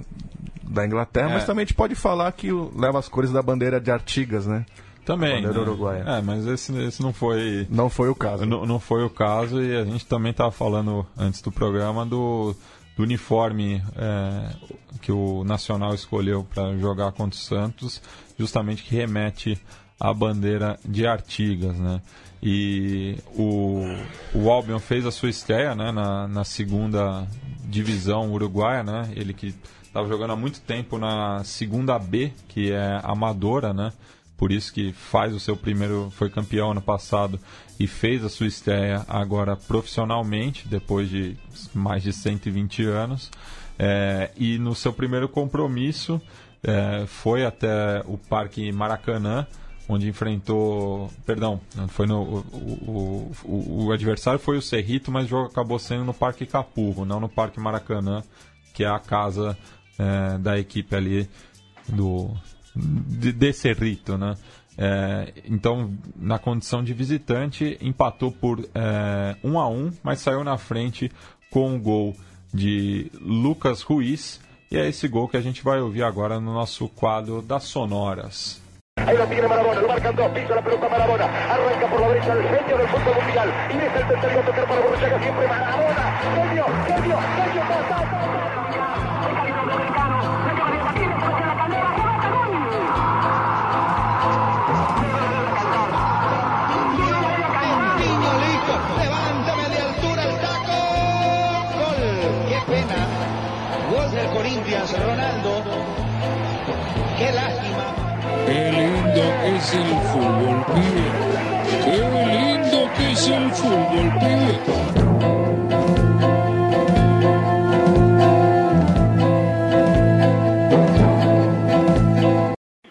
da Inglaterra, É. mas também a gente pode falar que leva as cores da bandeira de Artigas, né? Também. Bandeira né? uruguaia. É, mas esse, esse não foi. Não foi o caso. Não, não foi o caso e a gente também estava falando antes do programa do, do uniforme é, que o Nacional escolheu para jogar contra o Santos, justamente que remete à bandeira de Artigas, né? E o, o Albion fez a sua estreia né, na, na segunda divisão uruguaia, né? Ele que estava jogando há muito tempo na segunda B, que é amadora, né? Por isso que faz o seu primeiro, foi campeão ano passado e fez a sua estreia agora profissionalmente, depois de mais de 120 anos. É, e no seu primeiro compromisso é, foi até o Parque Maracanã, onde enfrentou. Perdão, foi no. O, o, o- o adversário foi o Cerrito, mas o jogo acabou sendo no Parque Capurro, não no Parque Maracanã, que é a casa é, da equipe ali do de, de Cerrito, né? É, então, na condição de visitante, empatou por é, 1 a 1 mas saiu na frente com o gol de Lucas Ruiz. E é esse gol que a gente vai ouvir agora no nosso quadro das sonoras. Ahí lo tiene Marabona, lo marcan dos, pisa la pelota Marabona, arranca por la derecha el genio del fútbol mundial y deja el tercero a tocar para Borruchaga siempre Marabona, genio, genio, genio, ta, Ronaldo. Qué lástima. Qué lindo es el fútbol, pibe. Qué lindo que es el fútbol, pibe.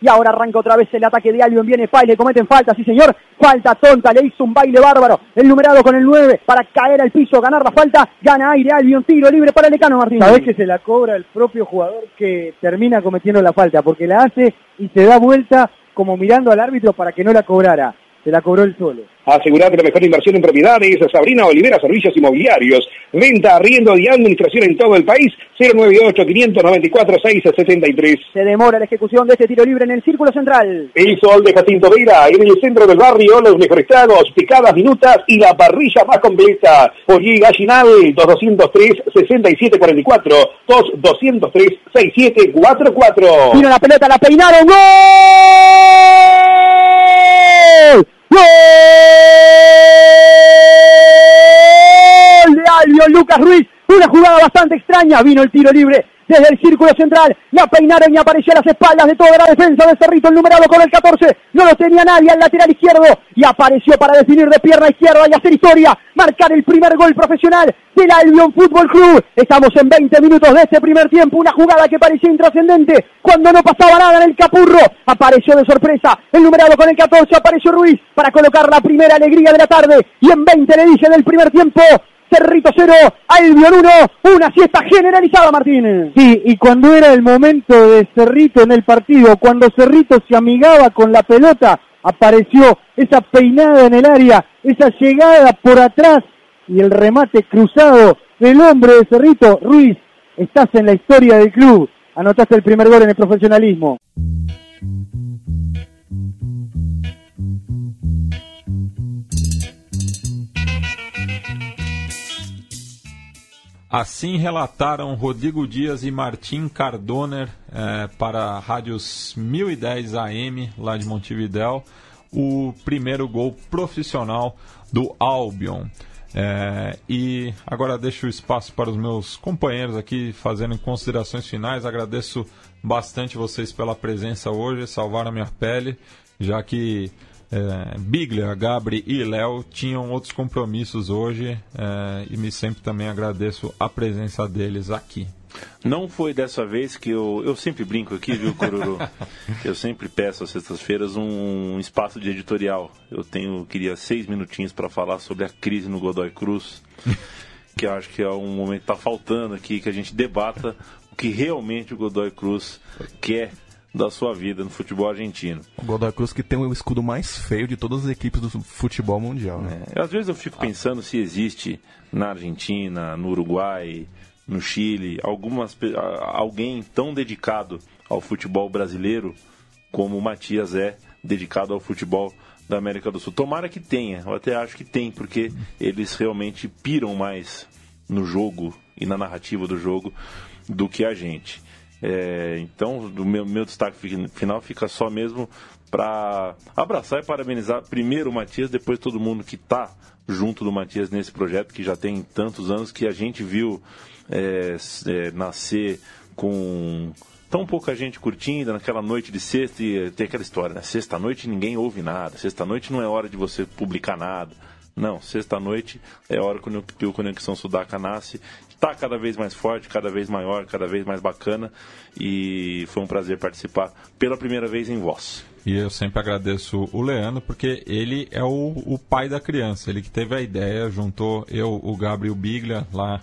Y ahora arranca otra vez el ataque de Albion. Viene Pay, le cometen falta, sí señor. Falta tonta, le hizo un baile bárbaro. El numerado con el 9 para caer al piso, ganar la falta. Gana aire Albion, tiro libre para el Lecano Martínez. Sabés que se la cobra el propio jugador que termina cometiendo la falta, porque la hace y se da vuelta como mirando al árbitro para que no la cobrara. Se la cobró él solo. Asegurate la mejor inversión en propiedades. Sabrina Olivera Servicios Inmobiliarios. Venta, arriendo y administración en todo el país. 098-594-673. Se demora la ejecución de este tiro libre en el círculo central. El sol de Jacinto Vera en el centro del barrio, los mejores tragos, picadas minutas y la parrilla más completa. Pollí Gallinal, 2203-6744, 2203-6744. Vino la pelota, la peinaron. ¡Gol! ¡Gol! Albion, Lucas Ruiz. Una jugada bastante extraña. Vino el tiro libre desde el círculo central. La peinaron y apareció a las espaldas de toda la defensa de Cerrito, el numerado con el 14. No lo tenía nadie al lateral izquierdo. Y apareció para definir de pierna izquierda y hacer historia. Marcar el primer gol profesional del Albion Fútbol Club. Estamos en 20 minutos de este primer tiempo. Una jugada que parecía intrascendente cuando no pasaba nada en el capurro. Apareció de sorpresa el numerado con el 14. Apareció Ruiz para colocar la primera alegría de la tarde. Y en 20 le dice del primer tiempo. Cerrito 0, Albion 1, una siesta generalizada, Martín. Sí, y cuando era el momento de Cerrito en el partido, cuando Cerrito se amigaba con la pelota, apareció esa peinada en el área, esa llegada por atrás y el remate cruzado del hombre de Cerrito. Ruiz, estás en la historia del club. Anotaste el primer gol en el profesionalismo. Assim relataram Rodrigo Dias e Martim Cardoner eh, para a rádios 1010 AM, lá de Montevidéu, o primeiro gol profissional do Albion. É, e agora deixo o espaço para os meus companheiros aqui fazendo considerações finais. Agradeço bastante vocês pela presença hoje, salvaram a minha pele, já que é, Biglia, Gabri e Léo tinham outros compromissos hoje é, e me sempre também agradeço a presença deles aqui. Não foi dessa vez que eu. Eu sempre brinco aqui, viu, Coruru? eu sempre peço às sextas-feiras um, espaço de editorial. Eu tenho, queria seis minutinhos para falar sobre a crise no Godoy Cruz, que acho que é um momento que está faltando aqui, que a gente debata o que realmente o Godoy Cruz quer da sua vida no futebol argentino. O Godoy Cruz que tem o escudo mais feio de todas as equipes do futebol mundial. Né? É, às vezes eu fico pensando se existe na Argentina, no Uruguai, no Chile, algumas, alguém tão dedicado ao futebol brasileiro como o Matias é dedicado ao futebol da América do Sul. Tomara que tenha, eu até acho que tem, porque eles realmente piram mais no jogo e na narrativa do jogo do que a gente. É, então, o meu, meu destaque final fica só mesmo para abraçar e parabenizar primeiro o Matias, depois todo mundo que está junto do Matias nesse projeto, que já tem tantos anos que a gente viu é, é, nascer com tão pouca gente curtindo naquela noite de sexta e tem aquela história, né? Sexta-noite ninguém ouve nada, sexta-noite não é hora de você publicar nada. Não, sexta-noite é a hora que o Conexão Sudaca nasce. Está cada vez mais forte, cada vez maior, cada vez mais bacana. E foi um prazer participar pela primeira vez em voz. E eu sempre agradeço o Leandro, porque ele é o, o pai da criança. Ele que teve a ideia, juntou eu, o Gabriel Biglia, lá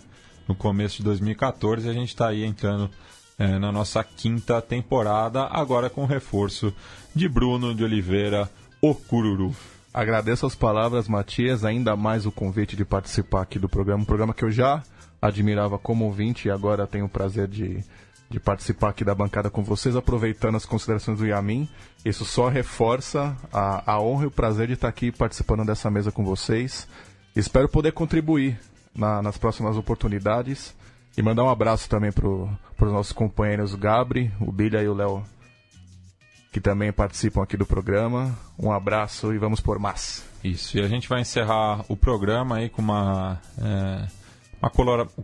no começo de 2014. E a gente está aí entrando é, na nossa quinta temporada, agora com reforço de Bruno de Oliveira, o Cururu. Agradeço as palavras, Matias, ainda mais o convite de participar aqui do programa, um programa que eu já admirava como ouvinte e agora tenho o prazer de, de participar aqui da bancada com vocês, aproveitando as considerações do Yamin. Isso só reforça a, a honra e o prazer de estar aqui participando dessa mesa com vocês. Espero poder contribuir na, nas próximas oportunidades e mandar um abraço também para os nossos companheiros Gabri, o Bilha e o Léo que também participam aqui do programa. Um abraço e vamos por mais. Isso, e a gente vai encerrar o programa aí com uma, é, uma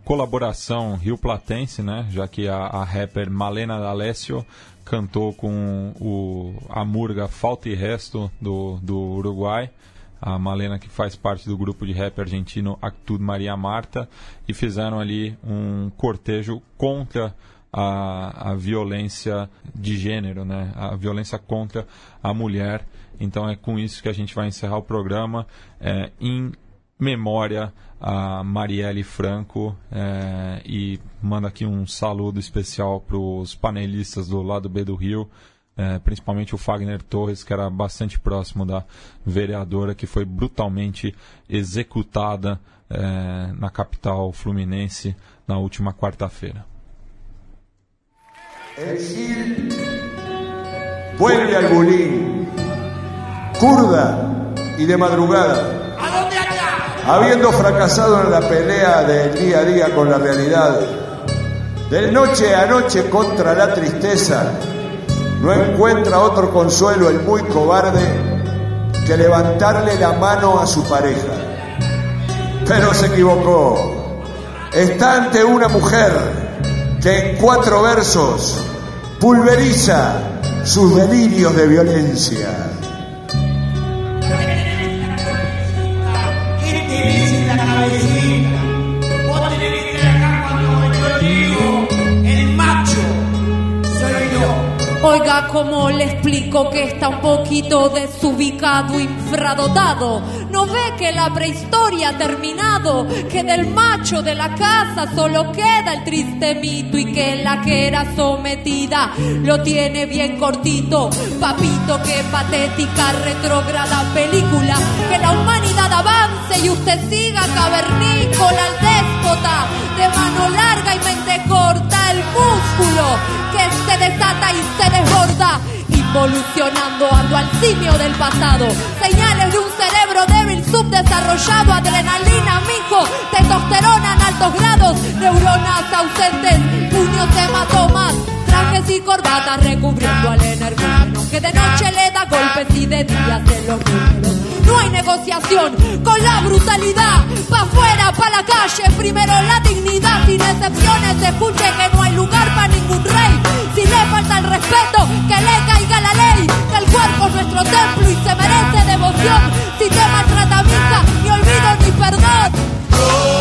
colaboração rio-platense, né? Já que a, a rapper Malena D'Alessio cantou com o, a murga Falta e Resto do, do Uruguai. A Malena que faz parte do grupo de rap argentino Actud Maria Marta e fizeram ali um cortejo contra a, a violência de gênero, né? a violência contra a mulher. Então é com isso que a gente vai encerrar o programa é, em memória a Marielle Franco é, e manda aqui um saludo especial para os panelistas do lado B do Rio, é, principalmente o Fagner Torres, que era bastante próximo da vereadora que foi brutalmente executada é, na capital fluminense na última quarta-feira. Gil vuelve al curda y de madrugada. Habiendo fracasado en la pelea del día a día con la realidad, de noche a noche contra la tristeza, no encuentra otro consuelo el muy cobarde que levantarle la mano a su pareja. Pero se equivocó. Está ante una mujer que en cuatro versos pulveriza sus delirios de violencia. Oiga, ¿cómo le explico que está un poquito desubicado, infradotado? ¿No ve que la prehistoria ha terminado? Que del macho de la casa solo queda el triste mito y que la que era sometida lo tiene bien cortito. Papito, qué patética, retrógrada película. Que la humanidad avance y usted siga cavernícola al déspota de mano larga y mente corta el músculo que se desata y se desborda involucionando ando al simio del pasado. Señales de un cerebro débil, subdesarrollado, adrenalina, mijo, testosterona en altos grados, neuronas ausentes, puños hematomas, trajes y corbatas recubriendo al energúmeno, que de noche le da golpes y de día se los números. No hay negociación, con la brutalidad, pa' afuera, pa' la calle, primero la dignidad, sin excepciones, escuche que no hay lugar para ningún rey, si le falta el respeto, que le caiga la ley, que el cuerpo es nuestro templo y se merece devoción, si te maltrata misa, ni olvido ni perdón.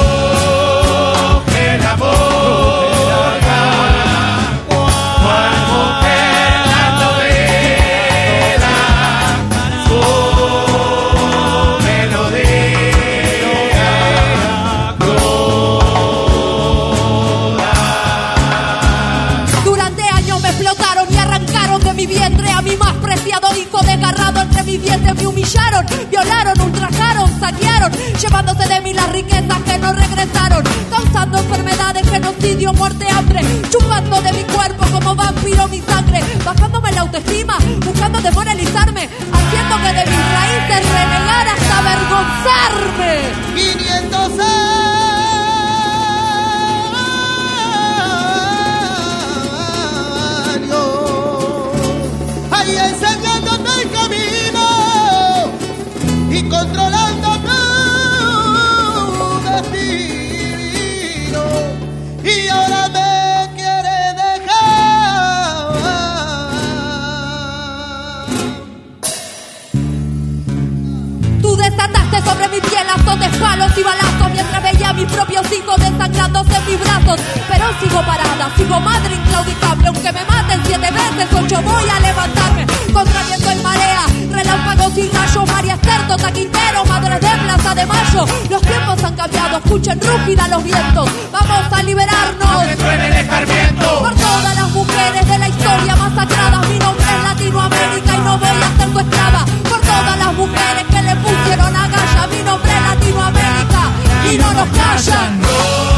2017 me humillaron, violaron, ultrajaron, saquearon, llevándose de mí las riquezas que no regresaron, causando enfermedades, genocidio, muerte, hambre, chupando de mi cuerpo como vampiro mi sangre, bajándome la autoestima, buscando desmoralizarme, haciendo que de mis raíces renegar hasta avergonzarme. Sobre mi piel azotes, palos y balazos mientras veía a mis propios hijos desangrándose en mis brazos. Pero sigo parada, sigo madre inclaudicable. Aunque me maten siete veces, ocho voy a levantarme. Contra viento y marea, relámpagos y rayos, María Cerdo, Taquintero, Madres de Plaza de Mayo. Los tiempos han cambiado, escuchen rúgida los vientos. Vamos a liberarnos. Por todas las mujeres de la historia masacradas, mi nombre es Latinoamérica y no voy a ser tu esclava. Todas las mujeres que le pusieron a mi nombre Latinoamérica y no nos callan.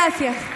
Gracias.